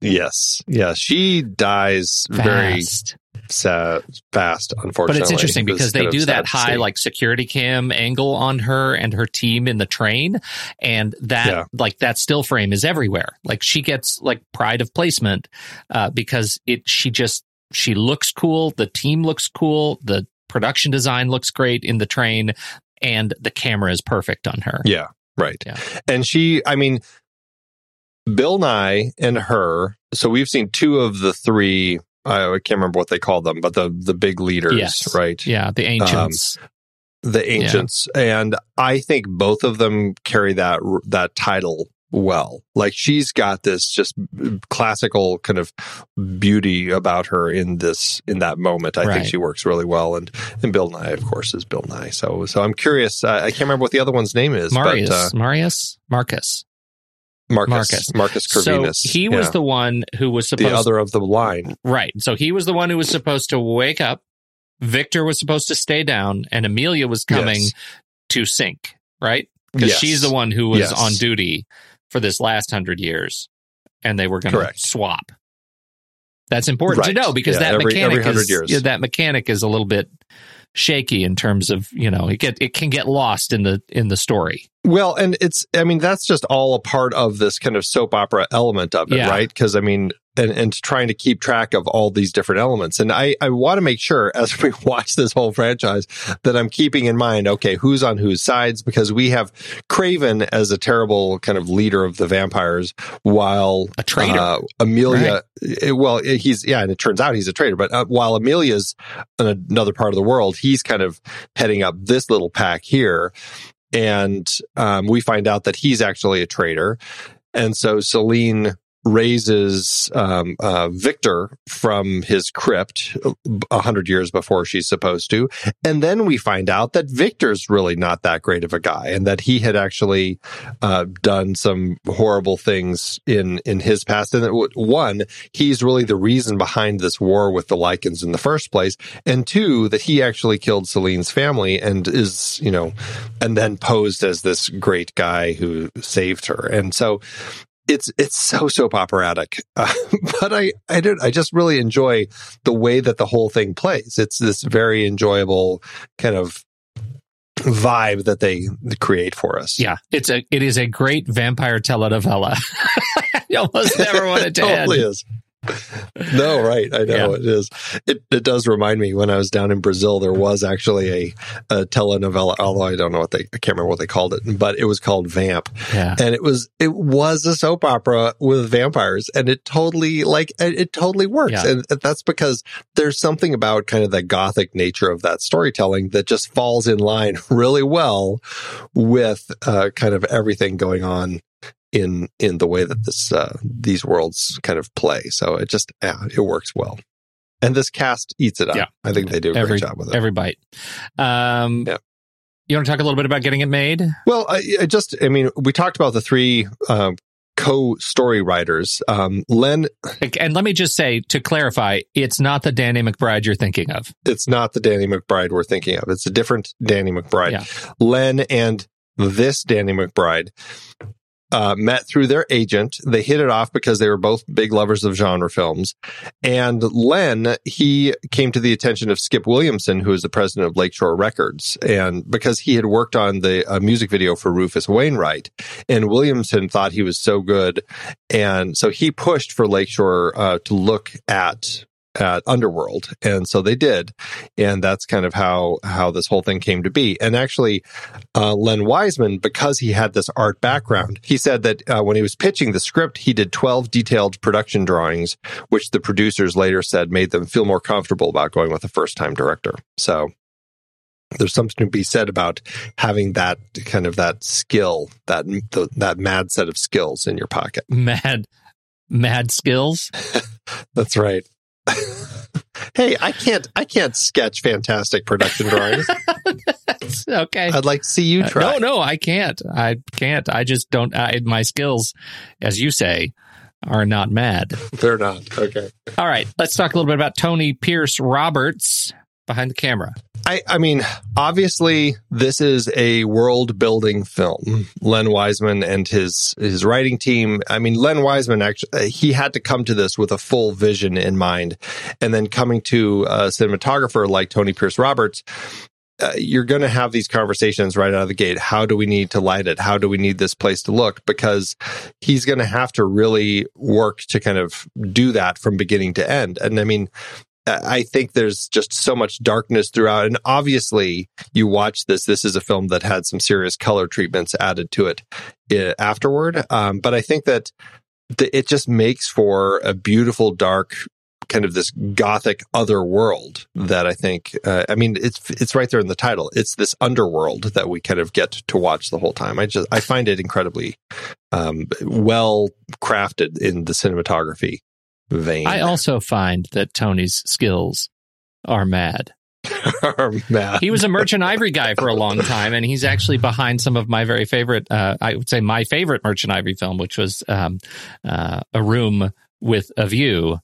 Yes, yeah, she dies very Sad, fast. Unfortunately, But it's interesting because they do that high like security cam angle on her and her team in the train, and that Yeah. like that still frame is everywhere. Like she gets like pride of placement uh, because it she just she looks cool. The team looks cool. The production design looks great in the train, and the camera is perfect on her. Yeah, right. Yeah. And she, I mean, Bill Nighy and her. So we've seen two of the three. I can't remember what they call them, but the the big leaders, Yes. right? Yeah, the ancients. The ancients, and I think both of them carry that that title well. Like she's got this just classical kind of beauty about her in this in that moment. I think she works really well, and and Bill Nighy, of course, is Bill Nighy. So so I'm curious. Uh, I can't remember what the other one's name is, Marius, but uh, Marius, Marcus. Marcus Marcus. Marcus Corvinus. So he was Yeah. the one who was supposed to be the other of the line. Right. So he was the one who was supposed to wake up. Viktor was supposed to stay down, and Amelia was coming Yes. to sink. Right. Because Yes. she's the one who was Yes. on duty for this last hundred years, and they were going to swap. That's important Right. to know because Yeah, that every- mechanic every is years. that mechanic is a little bit shaky in terms of you know it get it can get lost in the in the story. Well, and it's, I mean, that's just all a part of this kind of soap opera element of it, Yeah. right? Because, I mean, and, and trying to keep track of all these different elements. And I, I want to make sure as we watch this whole franchise that I'm keeping in mind, okay, who's on whose sides? Because we have Kraven as a terrible kind of leader of the vampires while A traitor. uh, Amelia, eh, well, eh, he's, yeah, and it turns out he's a traitor, but uh, while Amelia's in another part of the world, he's kind of heading up this little pack here and um, we find out that he's actually a traitor. And so Celine raises um, uh, Viktor from his crypt a hundred years before she's supposed to, and then we find out that Viktor's really not that great of a guy, and that he had actually uh, done some horrible things in in his past. And that one, he's really the reason behind this war with the Lycans in the first place, and two, that he actually killed Selene's family and is you know, and then posed as this great guy who saved her, and so it's it's so soap operatic, uh, but I I did I just really enjoy the way that the whole thing plays. It's this very enjoyable kind of vibe that they create for us. Yeah, it's a it is a great vampire telenovela. you almost never want it to totally end. is. No, right. I know Yeah. it is. It, it does remind me when I was down in Brazil, there was actually a, a telenovela, although I don't know what they, I can't remember what they called it, but it was called Vamp. Yeah. And it was, it was a soap opera with vampires and it totally, like, it, it totally works. Yeah. And that's because there's something about kind of the gothic nature of that storytelling that just falls in line really well with, uh, kind of everything going on in in the way that this uh, these worlds kind of play. So it just yeah, it works well. And this cast eats it up. Yeah. I think they do a every great job with it. every bite. Um, Yeah. You want to talk a little bit about getting it made? well, I, I just I mean, we talked about the three um, co-story writers. Um, Len, And let me just say to clarify, it's not the Danny McBride you're thinking of. it's not the Danny McBride we're thinking of. It's a different Danny McBride. Yeah. Len and this Danny McBride uh, met through their agent. They hit it off because they were both big lovers of genre films. And Len, he came to the attention of Skip Williamson, who is the president of Lakeshore Records, and because he had worked on the music video for Rufus Wainwright, and Williamson thought he was so good, and so he pushed for Lakeshore uh, to look at at Underworld, and so they did, and that's kind of how how this whole thing came to be. And actually, uh, Len Wiseman, because he had this art background, he said that uh, when he was pitching the script, he did 12 detailed production drawings, which the producers later said made them feel more comfortable about going with a first time director. So there's something to be said about having that kind of that skill, that the, that mad set of skills in your pocket. Mad, mad skills. That's right. hey, I can't I can't sketch fantastic production drawings. okay. I'd like to see you Uh, try. no, no, I can't. I can't. I just don't. I, my skills, as you say, are not mad. They're not. Okay. All right, let's talk a little bit about Tony Pierce Roberts behind the camera. I, I mean, obviously, this is a world building film. Len Wiseman and his his writing team. I mean, Len Wiseman actually he had to come to this with a full vision in mind, and then coming to a cinematographer like Tony Pierce Roberts. Uh, you're going to have these conversations right out of the gate. How do we need to light it? How do we need this place to look? Because he's going to have to really work to kind of do that from beginning to end. And I mean, I think there's just so much darkness throughout. And obviously, you watch this. This is a film that had some serious color treatments added to it uh, afterward. Um, but I think that it just makes for a beautiful, dark, kind of this gothic other world that I think. Uh, I mean, it's it's right there in the title. It's this underworld that we kind of get to watch the whole time. I just I find it incredibly um, well crafted in the cinematography vein. I also find that Tony's skills are mad. are mad. He was a merchant ivory guy for a long time, and he's actually behind some of my very favorite. Uh, I would say my favorite merchant ivory film, which was um, uh, a room with a view,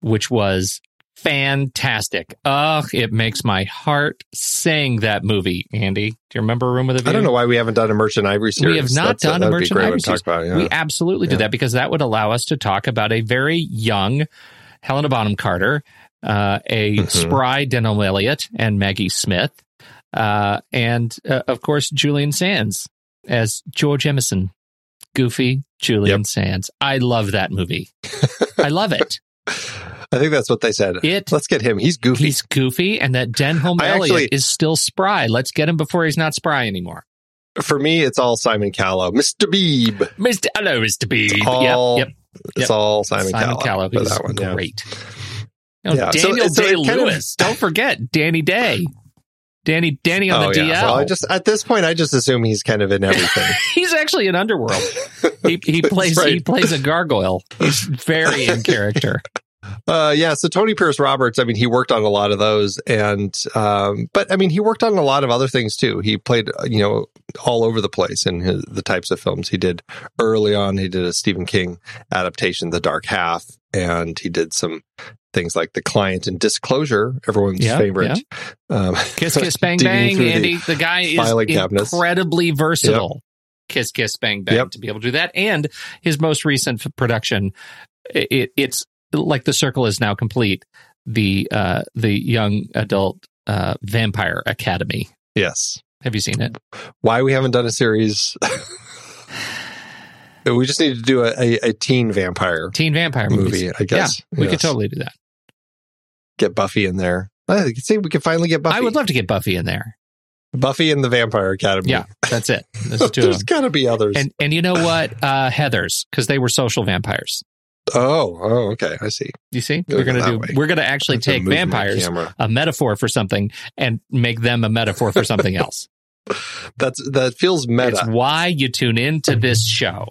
which was fantastic. Ugh, it makes my heart sing. That movie, Andy. Do you remember a room with a view? I don't know why we haven't done a Merchant Ivory series. We have not That's- done a that'd merchant ivory series. about, yeah. We absolutely do Yeah. that because that would allow us to talk about a very young Helena Bonham Carter, uh, a Mhm. spry Denholm Elliott and Maggie Smith, uh, and uh, of course Julian Sands as George Emerson, goofy Julian Sands. I love that movie. I love it. I think that's what they said. It- Let's get him. He's goofy. He's goofy, and that Denholm I Elliott actually- is still spry. Let's get him before he's not spry anymore. For me, it's all Simon Callow. Mr. Beebe. Mr. Hello, Mr. B. All, Yep, yep. It's Yep. all Simon, Simon Callow. Callow, for that one. yeah. great. You know, Yeah, so- Daniel so Day of- Lewis. Don't forget Danny Day. Danny, Danny on oh, the DL. Well, I just at this point, I just assume he's kind of in everything. He's actually in Underworld. He, he plays right. he plays a gargoyle. He's very in character. Uh, yeah. So Tony Pierce Roberts, I mean, he worked on a lot of those, and um, but I mean, he worked on a lot of other things too. He played, uh, you know, all over the place in his, the types of films he did early on. He did a Stephen King adaptation, The Dark Half, and he did some things like The Client and Disclosure, everyone's Yeah, favorite. Um, Kiss Kiss Bang Bang, through the Andy. The, guy is cabinets. incredibly versatile. Kiss Kiss Bang Bang Yep. to be able to do that, and his most recent production, it, it's like the circle is now complete. The uh, the young adult uh, Vampire Academy. Yes. Have you seen it? Why we haven't done a series? we just need to do a, a, a teen vampire Teen Vampire movie, movies. I guess. Yeah, we could totally do that. Get Buffy in there. I could see we can finally get Buffy. I would love to get Buffy in there. Buffy and the Vampire Academy. Yeah, that's it. There's two of There's them. got to be others. And and you know what? Uh, Heathers because they were social vampires. Oh, oh, okay. I see. You see, Go we're gonna do. way. We're gonna actually take vampires, a metaphor for something, and make them a metaphor for something else. That's that feels meta. It's why you tune into this show.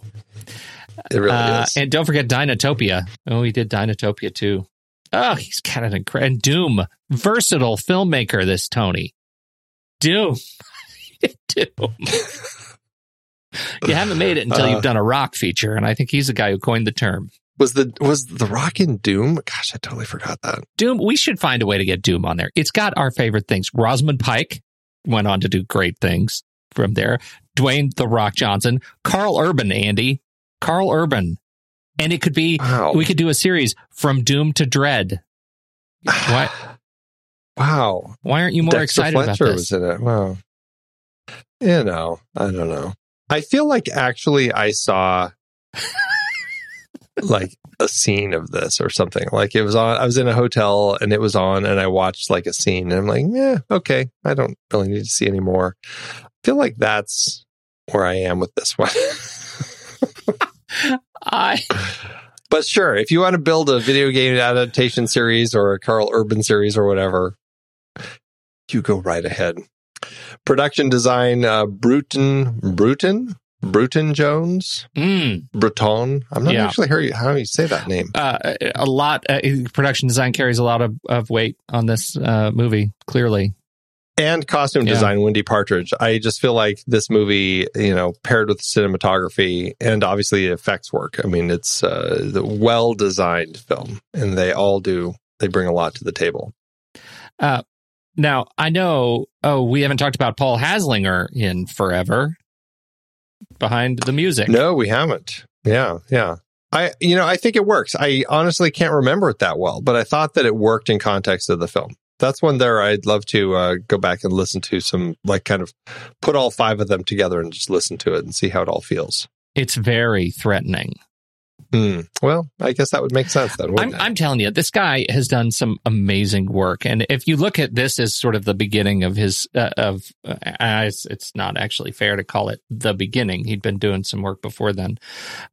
it really Uh, is. and don't forget Dinotopia. Oh, he did Dinotopia too. Oh, he's kind of incredible. And Doom, versatile filmmaker. This Tony, Doom, Doom. you haven't made it until Uh, you've done a rock feature, and I think he's the guy who coined the term. Was the was the Rock in Doom? Gosh, I totally forgot that. Doom, we should find a way to get Doom on there. It's got our favorite things. Rosamund Pike went on to do great things from there. Dwayne The Rock Johnson, Karl Urban, Andy, Karl Urban. And it could be, Wow. we could do a series from Doom to Dread. What? Wow. why aren't you more Dexter excited Fletcher about this? was in it. Wow. You know, I don't know. I feel like actually I saw like a scene of this or something. Like it was on, I was in a hotel and it was on and I watched like a scene and I'm like, yeah, okay. I don't really need to see any more. I feel like that's where I am with this one. I, but sure, if you want to build a video game adaptation series or a Karl Urban series or whatever, you go right ahead. Production design, uh, Bruton, Bruton, Bruton Jones, mm, Breton. I'm not Yeah. actually hearing how you say that name. uh, a lot, uh, production design carries a lot of, of weight on this uh, movie, clearly. And costume Yeah. design, Wendy Partridge. I just feel like this movie, you know, paired with cinematography and obviously effects work. I mean, it's uh, the well designed film, and they all do. They bring a lot to the table. Uh, now I know. Oh, we haven't talked about Paul Haslinger in forever. Behind the music, No, we haven't. Yeah, yeah. I, you know, I think it works. I honestly can't remember it that well, but I thought that it worked in context of the film. That's one there I'd love to uh, go back and listen to some, like, kind of put all five of them together and just listen to it and see how it all feels. it's very threatening. Hmm. Well, I guess that would make sense then. I'm, I'm telling you, this guy has done some amazing work, and if you look at this as sort of the beginning of his uh, of, uh, it's, it's not actually fair to call it the beginning. He'd been doing some work before then,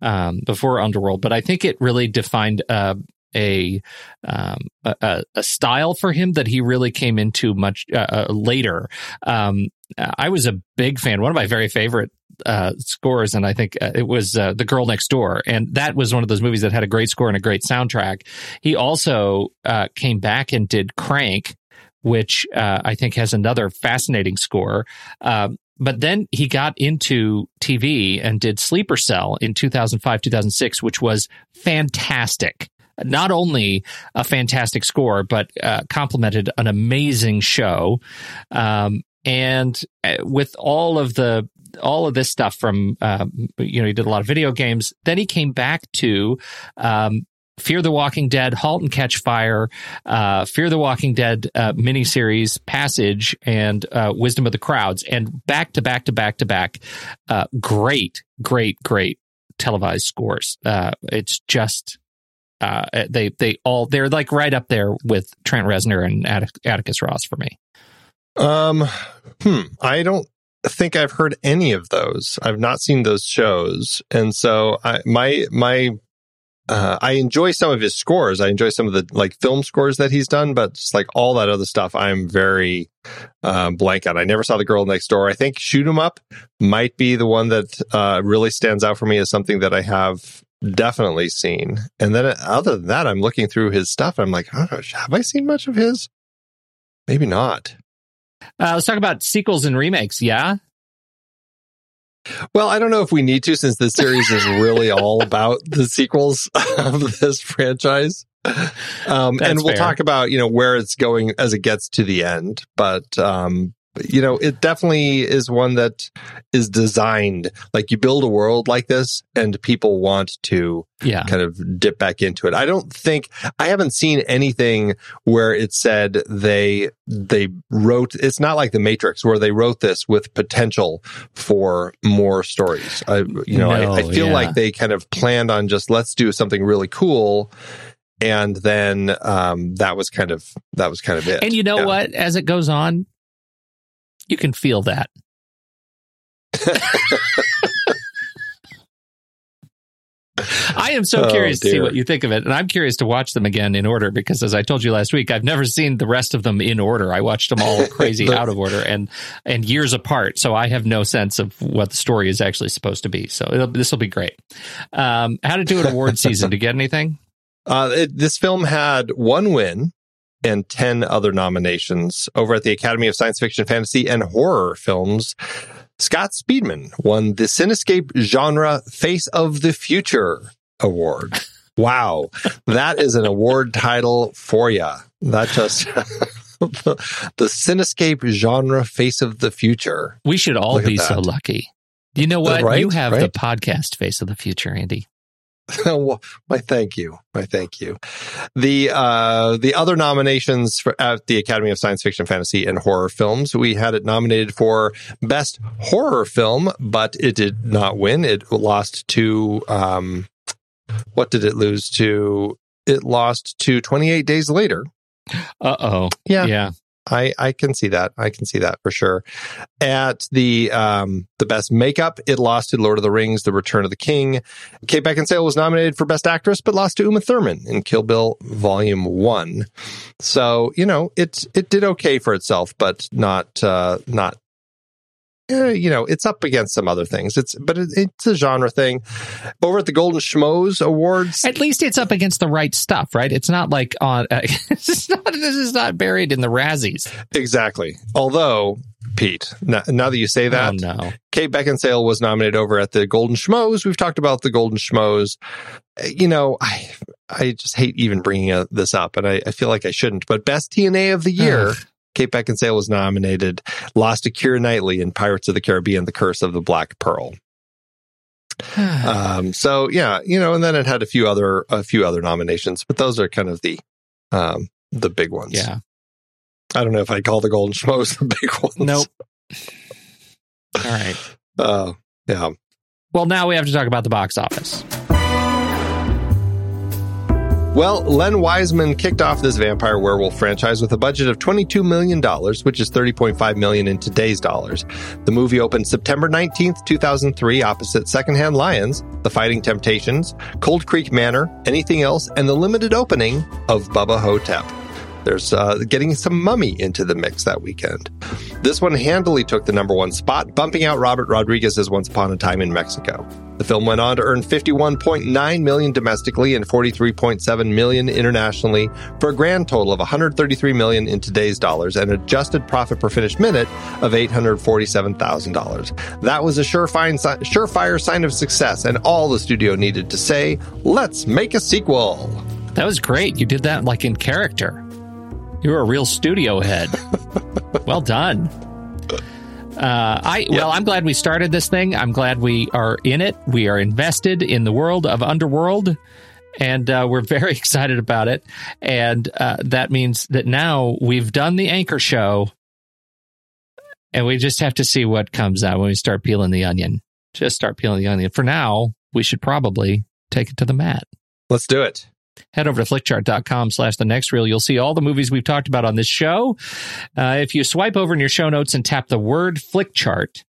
um, before Underworld, but I think it really defined uh, a, um, a a- style for him that he really came into much uh, uh, later. Um, I was a big fan. One of my very favorite uh, scores, and I think uh, it was uh, The Girl Next Door, and that was one of those movies that had a great score and a great soundtrack. He also uh, came back and did Crank, which I think has another fascinating score. Um, but then he got into TV and did Sleeper Cell in 2005, 2006, which was fantastic. Not only a fantastic score, but uh, complemented an amazing show. Um, and uh, with all of the all of this stuff from um, you know he did a lot of video games. Then he came back to um, fear the walking dead halt and catch fire uh, fear the walking dead uh, miniseries passage and uh, wisdom of the crowds. And back to back to back to back uh, great great great televised scores. Uh, it's just uh, they they all they're like right up there with Trent Reznor and Atticus Ross for me. Um, hmm. I don't think I've heard any of those. I've not seen those shows, and so I, my my uh, I enjoy some of his scores. I enjoy some of the like film scores that he's done, but just like all that other stuff, I'm very uh, blank on. I never saw The Girl Next Door. I think Shoot 'Em Up might be the one that uh, really stands out for me as something that I have definitely seen. And then other than that, I'm looking through his stuff. And I'm like, oh, have I seen much of his? Maybe not. Uh, let's talk about sequels and remakes. Yeah. Well, I don't know if we need to since this series is really all about the sequels of this franchise. Um, and we'll fair. talk about, you know, where it's going as it gets to the end. But, um, you know, it definitely is one that is designed like you build a world like this and people want to Yeah. kind of dip back into it. I don't think I haven't seen anything where it said they they wrote it's not like the Matrix where they wrote this with potential for more stories. I you know, No, I, I feel yeah. like they kind of planned on just let's do something really cool and then um that was kind of that was kind of it. And you know Yeah. what? As it goes on, you can feel that. I am so Oh, curious to see what you think of it. And I'm curious to watch them again in order because as I told you last week, I've never seen the rest of them in order. I watched them all crazy The- out of order and and years apart. So I have no sense of what the story is actually supposed to be. So this will be great. Um, how to do an award season? To get anything? Uh, it, this film had one win and 10 other nominations over at the Academy of Science Fiction, Fantasy, and Horror Films. Scott Speedman won the Cinescape Genre Face of the Future Award. Wow. that is an award title for ya. That just. the, Cinescape Genre Face of the Future. We should all Look be so lucky. You know what? Right, you have the podcast face of the future, Andy. well, why thank you. Why thank you. The uh the other nominations for at the Academy of Science Fiction, Fantasy, and Horror Films, we had it nominated for Best Horror Film, but it did not win. It lost to um what did it lose to? It lost to 28 Days Later. Uh oh. Yeah. Yeah. I, I can see that. I can see that for sure. At the um the best makeup, it lost to Lord of the Rings: The Return of the King. Kate Beckinsale was nominated for best actress, but lost to Uma Thurman in Kill Bill Volume One. So you know it it did okay for itself, but not uh not. Eh, you know, it's up against some other things. It's but it, it's a genre thing. Over at the Golden Schmoes Awards, At least it's up against the right stuff, right? It's not like on. Uh, this is not. This is not buried in the Razzies. exactly. Although Pete, now, now that you say that, oh no. Kate Beckinsale was nominated over at the Golden Schmoes. We've talked about the Golden Schmoes. Uh, You know, I I just hate even bringing uh, this up, and I, I feel like I shouldn't. But best TNA of the year. Kate Beckinsale was nominated. Lost to Keira Knightley in Pirates of the Caribbean: The Curse of the Black Pearl. Um, so yeah, you know, and then it had a few other a few other nominations, but those are kind of the um the big ones. yeah. I don't know if I call the Golden Schmoes the big ones. Nope. All right. Uh, yeah. Well, now we have to talk about the box office. Well, Len Wiseman kicked off this vampire werewolf franchise with a budget of $22 million, which is 30.5 million in today's dollars. The movie opened September 19th, 2003, opposite Secondhand Lions, The Fighting Temptations, Cold Creek Manor, Anything Else, and the limited opening of Bubba Ho-Tep. There's uh, getting some mummy into the mix that weekend. This one handily took the number one spot, bumping out Robert Rodriguez's Once Upon a Time in Mexico. The film went on to earn 51.9 million domestically and 43.7 million internationally for a grand total of 133 million in today's dollars and adjusted profit per finished minute of $847,000. That was a surefire, surefire sign of success and all the studio needed to say, let's make a sequel. That was great. You did that like in character. You were a real studio head. well done. Uh, I well, I'm glad we started this thing. I'm glad we are in it. We are invested in the world of Underworld, and uh, we're very excited about it. And uh, that means that now we've done the anchor show, and we just have to see what comes out when we start peeling the onion. Just start peeling the onion. For now, we should probably take it to the mat Let's do it. Head over to flickchart.com slash the next reel. You'll see all the movies we've talked about on this show. Uh, if you swipe over in your show notes and tap the word flick chart,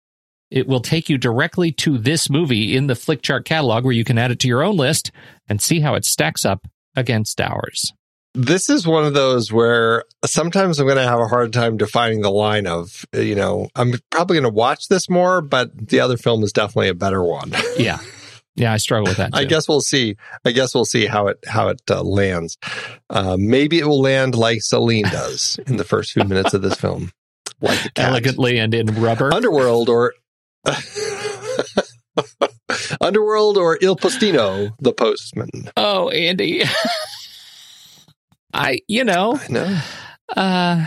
It will take you directly to this movie in the Flickchart catalog where you can add it to your own list and see how it stacks up against ours. This is one of those where sometimes I'm going to have a hard time defining the line of, you know, I'm probably going to watch this more, but the other film is definitely a better one. Yeah. Yeah, I struggle with that. I guess we'll see. I guess we'll see how it how it uh, lands. Uh, maybe it will land like Selene does in the first few minutes of this film, like elegantly and in rubber. Underworld or Underworld or Il Postino, the postman. oh, Andy. I, you know, I know. uh,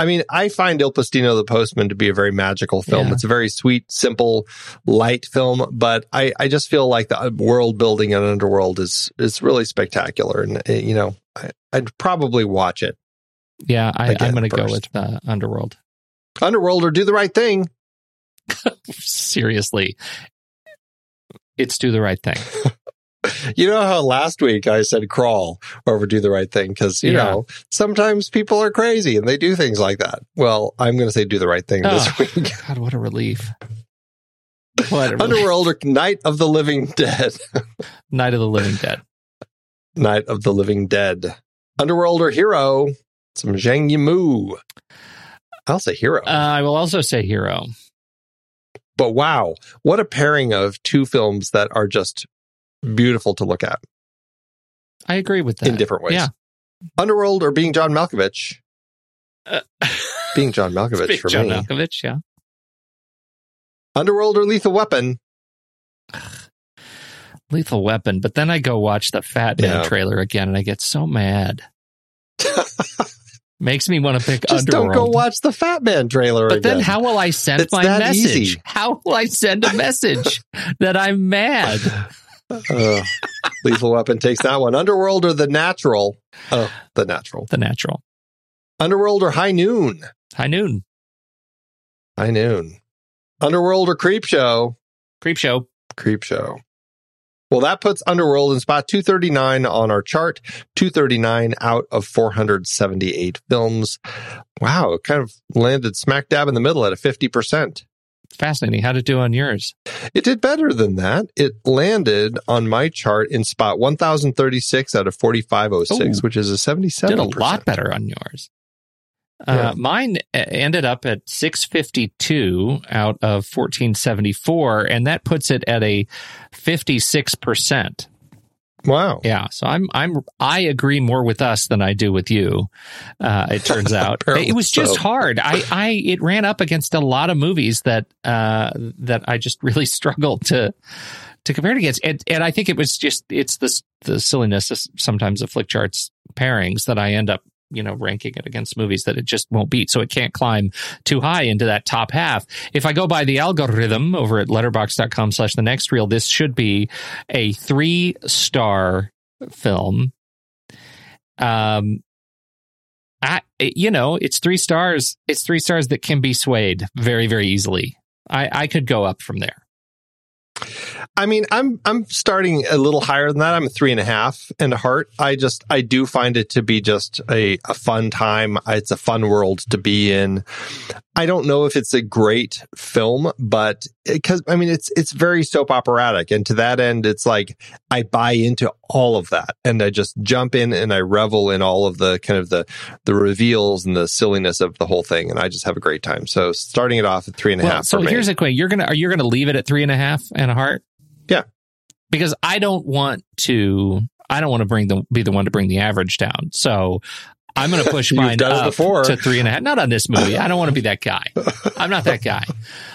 I mean, I find Il Postino the Postman to be a very magical film. Yeah. It's a very sweet, simple, light film, but I, I just feel like the world building in Underworld is is really spectacular, and uh, you know, I, I'd probably watch it. yeah, I, I'm going to go with uh, Underworld. Underworld or Do the Right Thing. Seriously, it's do the right thing. You know how last week I said crawl over Do the Right Thing because you Yeah. know sometimes people are crazy and they do things like that. Well, I'm going to say Do the Right Thing this Oh, week. God, what a relief! What a relief. Underworld or Night of the Living Dead. Night of the Living Dead. Night of the Living Dead. Underworld or Hero. Some Zhang Yimou. I'll say Hero. Uh, I will also say Hero. but wow, what a pairing of two films that are just beautiful to look at I agree with that. in different ways. Yeah. Underworld or Being John Malkovich. Uh, Being John Malkovich Big for John me. Malkovich, yeah. Underworld or Lethal Weapon. Lethal Weapon, but then I go watch the Fat Man Yeah. trailer again and I get so mad. Makes me want to pick Just Underworld. don't go watch the Fat Man trailer but again. then how will I send It's my message? easy. How will I send a message that I'm mad? Uh, Lethal Weapon takes that one. Underworld or The Natural. Oh, The Natural. The Natural. Underworld or High Noon. High Noon. High Noon. Underworld or Creepshow. Creep Show. Creepshow. Well, that puts Underworld in spot 239 on our chart. 239 out of 478 films. Wow, it kind of landed smack dab in the middle at a 50%. Fascinating. How'd it do on yours? It did better than that. It landed on my chart in spot 1036 out of 4506, Ooh. which is a 77%. Did a lot better on yours. Yeah. Uh, mine uh, ended up at 652 out of 1474, and that puts it at a 56%. Wow. Yeah, so I'm I'm I agree more with us than I do with you. Uh, it turns out it was just so. hard. I I it ran up against a lot of movies that uh that I just really struggled to to compare it against, and and I think it was just it's the the silliness of sometimes of flick charts pairings that I end up you know ranking it against movies that it just won't beat, so it can't climb too high into that top half. If I go by the algorithm over at letterboxd.com slash the next reel, this should be a three star film. Um, I, you know, it's three stars. It's three stars that can be swayed very, very easily. I, I could go up from there. I mean, I'm I'm starting a little higher than that. I'm a three and a half and a heart. I just I do find it to be just a, a fun time. It's a fun world to be in. I don't know if it's a great film, but because I mean it's it's very soap operatic, and to that end, it's like I buy into all of that, and I just jump in and I revel in all of the kind of the the reveals and the silliness of the whole thing, and I just have a great time. So starting it off at three and a half. Well, so for me. here's a question: You're gonna are you gonna leave it at three and a half and a heart? Yeah. because I don't want to. I don't want to bring the be the one to bring the average down. So I'm going to push mine up before. to three and a half. Not on this movie. I don't want to be that guy. I'm not that guy.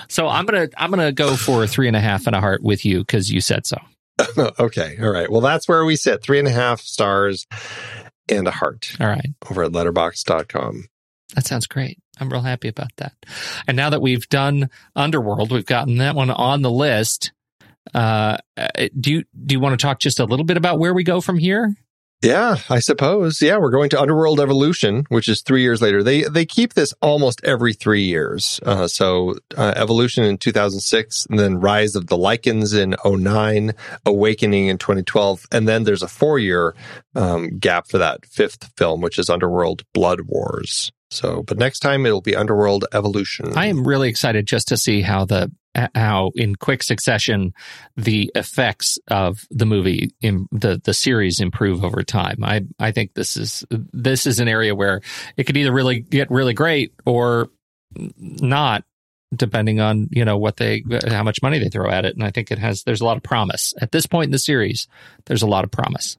So I'm gonna I'm gonna go for three and a half and a heart with you because you said so. okay. All right. Well, that's where we sit. Three and a half stars and a heart All right. over at letterboxd.com. That sounds great. I'm real happy about that. And now that we've done Underworld, we've gotten that one on the list. Uh, uh, do you do you want to talk just a little bit about where we go from here? Yeah, I suppose. Yeah, we're going to Underworld Evolution, which is three years later. They they keep this almost every three years. Uh, so uh, Evolution in 2006, and then Rise of the Lycans in 09, Awakening in 2012, and then there's a four year um, gap for that fifth film, which is Underworld Blood Wars. So, but next time it'll be Underworld Evolution. I am really excited just to see how the how in quick succession the effects of the movie in the the series improve over time. I I think this is this is an area where it could either really get really great or not depending on you know what they how much money they throw at it. And i think it has there's a lot of promise. At this point in the series there's a lot of promise.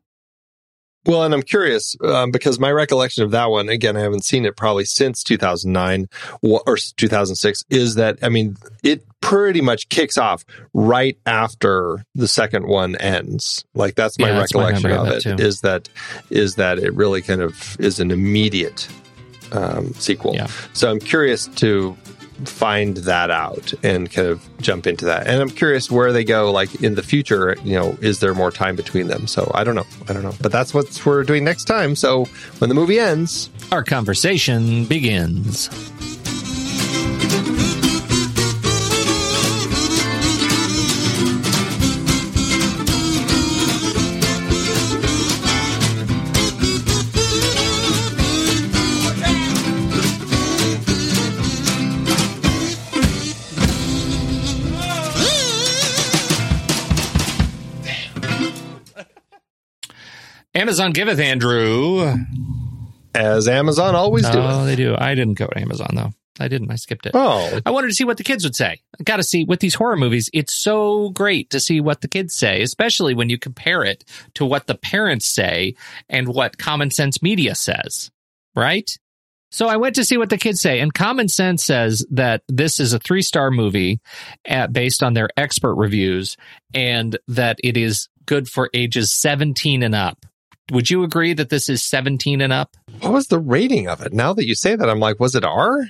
Well, and I'm curious um, because my recollection of that one, again, I haven't seen it probably since 2009 or 2006, is that, I mean, it pretty much kicks off right after the second one ends. Like that's my Yeah, that's my recollection of of it. too. Is that is that it really kind of is an immediate um, sequel. Yeah. So I'm curious to find that out and kind of jump into that. And I'm curious where they go like in the future, you know, is there more time between them? So I don't know. I don't know. But that's what we're doing next time. So when the movie ends, our conversation begins Amazon giveth Andrew. as Amazon always do. Oh, they do. I didn't go to Amazon though. I didn't. I skipped it. Oh, I wanted to see what the kids would say. I got to see with these horror movies. It's so great to see what the kids say, especially when you compare it to what the parents say and what Common Sense Media says. Right? So I went to see what the kids say, and Common Sense says that this is a three star movie uh, based on their expert reviews, and that it is good for ages seventeen and up. Would you agree that this is seventeen and up? what was the rating of it? Now that you say that, I'm like, was it R?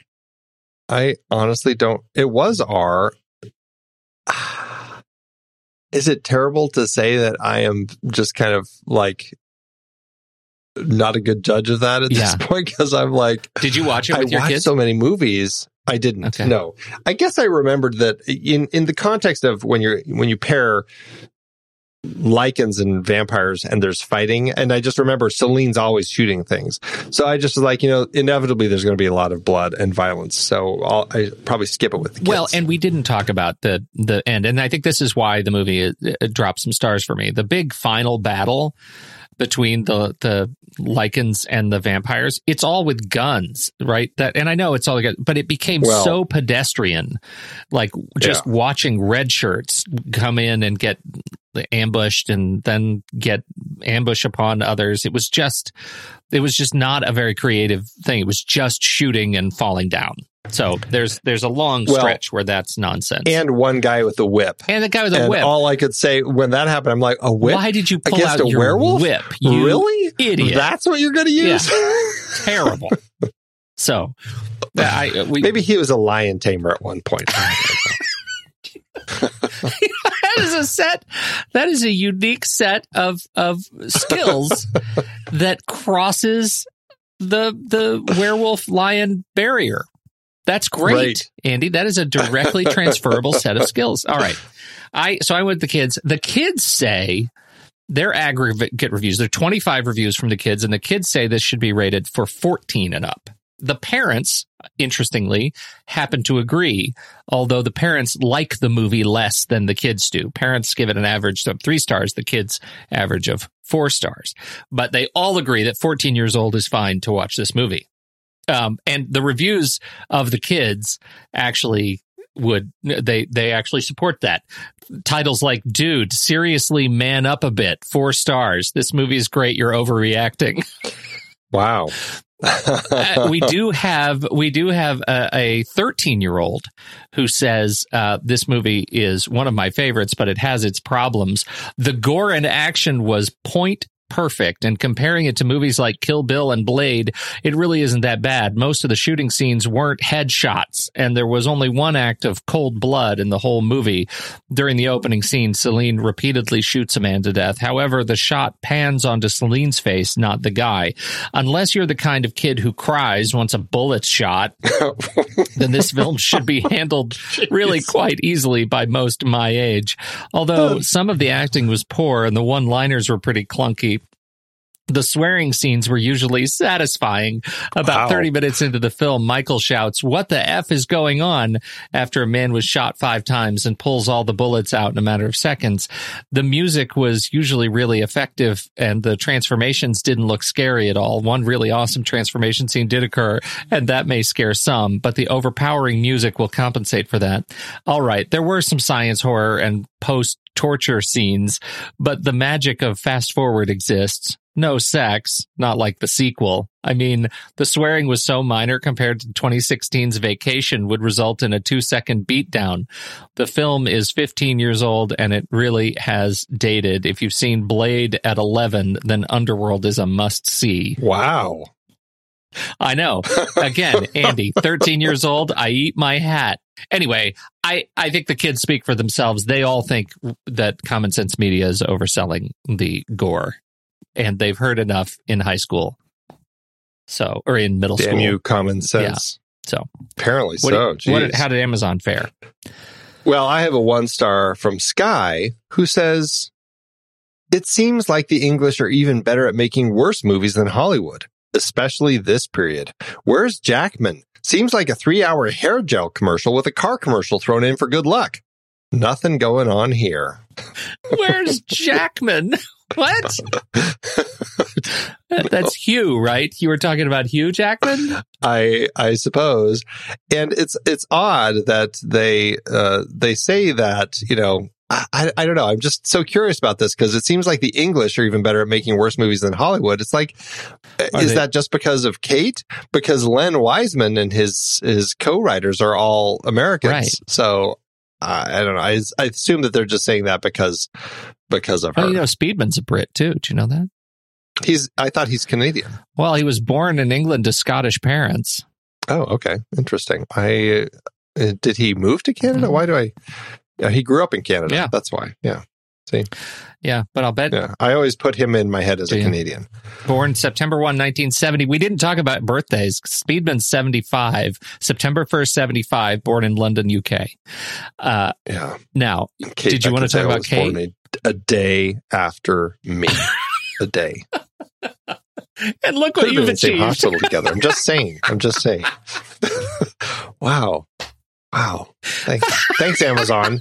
I honestly don't. It was R. Is it terrible to say that I am just kind of like not a good judge of that at Yeah. this point? Because I'm like, Did you watch it I with your watched kids? so many movies. I didn't. Okay. No, I guess I remembered that in in the context of when you're when you pair lycans and vampires and there's fighting and i just remember selene's always shooting things so i just was like you know inevitably there's going to be a lot of blood and violence so I'll, i probably skip it with the kids. Well, and we didn't talk about the the end, and I think this is why the movie uh, uh, dropped some stars for me. The big final battle between the the lycans and the vampires, it's all with guns, right? That, and I know it's all, but it became Well- so pedestrian, like just watching red shirts come in and get ambushed and then get ambush upon others. It was just, it was just not a very creative thing. It was just shooting and falling down. So there's there's a long Well, stretch where that's nonsense. and one guy with a whip And the guy with a whip. all i could say when that happened i'm like a whip Why did you pull out a your werewolf whip? You really idiot. that's what you're going to use Terrible. so I we maybe he was a lion tamer at one point that is a set that is a unique set of of skills that crosses the the werewolf lion barrier. That's great, Right. Andy. That is a directly transferable set of skills. All right. I so I went with the kids. The kids say their aggregate reviews, they're 25 reviews from the kids, and the kids say this should be rated for 14 and up. The parents, interestingly, happen to agree, although the parents like the movie less than the kids do. Parents give it an average of three stars, the kids average of four stars. But they all agree that 14 years old is fine to watch this movie. Um, and the reviews of the kids actually would they they actually support that titles like dude seriously man up a bit four stars this movie is great you're overreacting wow Uh, we do have we do have a 13 year old who says uh, this movie is one of my favorites, but it has its problems. The gore and action was point perfect, and comparing it to movies like Kill Bill and Blade, it really isn't that bad. Most of the shooting scenes weren't headshots, and there was only one act of cold blood in the whole movie. During the opening scene, Selene repeatedly shoots a man to death. However, the shot pans onto Selene's face, not the guy. Unless you're the kind of kid who cries once a bullet's shot, then this film should be handled really quite easily by most my age. Although some of the acting was poor and the one liners were pretty clunky. The swearing scenes were usually satisfying. About Wow. 30 minutes into the film, Michael shouts, What the F is going on? after a man was shot five times and pulls all the bullets out in a matter of seconds. The music was usually really effective and the transformations didn't look scary at all. One really awesome transformation scene did occur and that may scare some, but the overpowering music will compensate for that. All right. There were some science horror and post torture scenes, but the magic of fast forward exists. No sex, not like the sequel. I mean, the swearing was so minor compared to 2016's Vacation would result in a two second beatdown. The film is 15 years old and it really has dated. If you've seen Blade at 11, then Underworld is a must see. Wow. I know. Again, Andy, 13 years old. I eat my hat. Anyway, I, I think the kids speak for themselves. They all think that Common Sense Media is overselling the gore, and they've heard enough in high school. So, or in middle Damn school. you, common sense. So, Apparently what, so. did- what did- how did Amazon fare? Well, I have a one star from Sky who says, It seems like the English are even better at making worse movies than Hollywood, especially this period. Where's Jackman? Seems like a three hour hair gel commercial with a car commercial thrown in for good luck. Nothing going on here. Where's Jackman? What? That's Hugh, right? You were talking about Hugh Jackman? I I suppose, and it's it's odd that they uh, they say that you know I I I don't know I'm just so curious about this because it seems like the English are even better at making worse movies than Hollywood. It's like Are is they- that just because of Kate? Because Len Wiseman and his his co-writers are all Americans, Right. so. Uh, I don't know. I, I assume that they're just saying that because because of her. Well, you know, Speedman's a Brit too. Do you know that? he's. I thought he's Canadian. Well, he was born in England to Scottish parents. Oh, okay, interesting. I uh, did he move to Canada? Mhm. Why do I? Yeah, he grew up in Canada. Yeah. that's why. Yeah, Yeah, but I'll bet yeah. I always put him in my head as a? Canadian. born September 1, 1970. We didn't talk about birthdays. Speedman's 75, September 1st, 75, born in London, UK. Uh, Yeah. now, Kate Did you wanna talk about was born Kate? A, a day after me. a day. and look Could what you've same achieved. hospital together. I'm just saying. I'm just saying. wow. Wow. Thanks. Thanks, Amazon.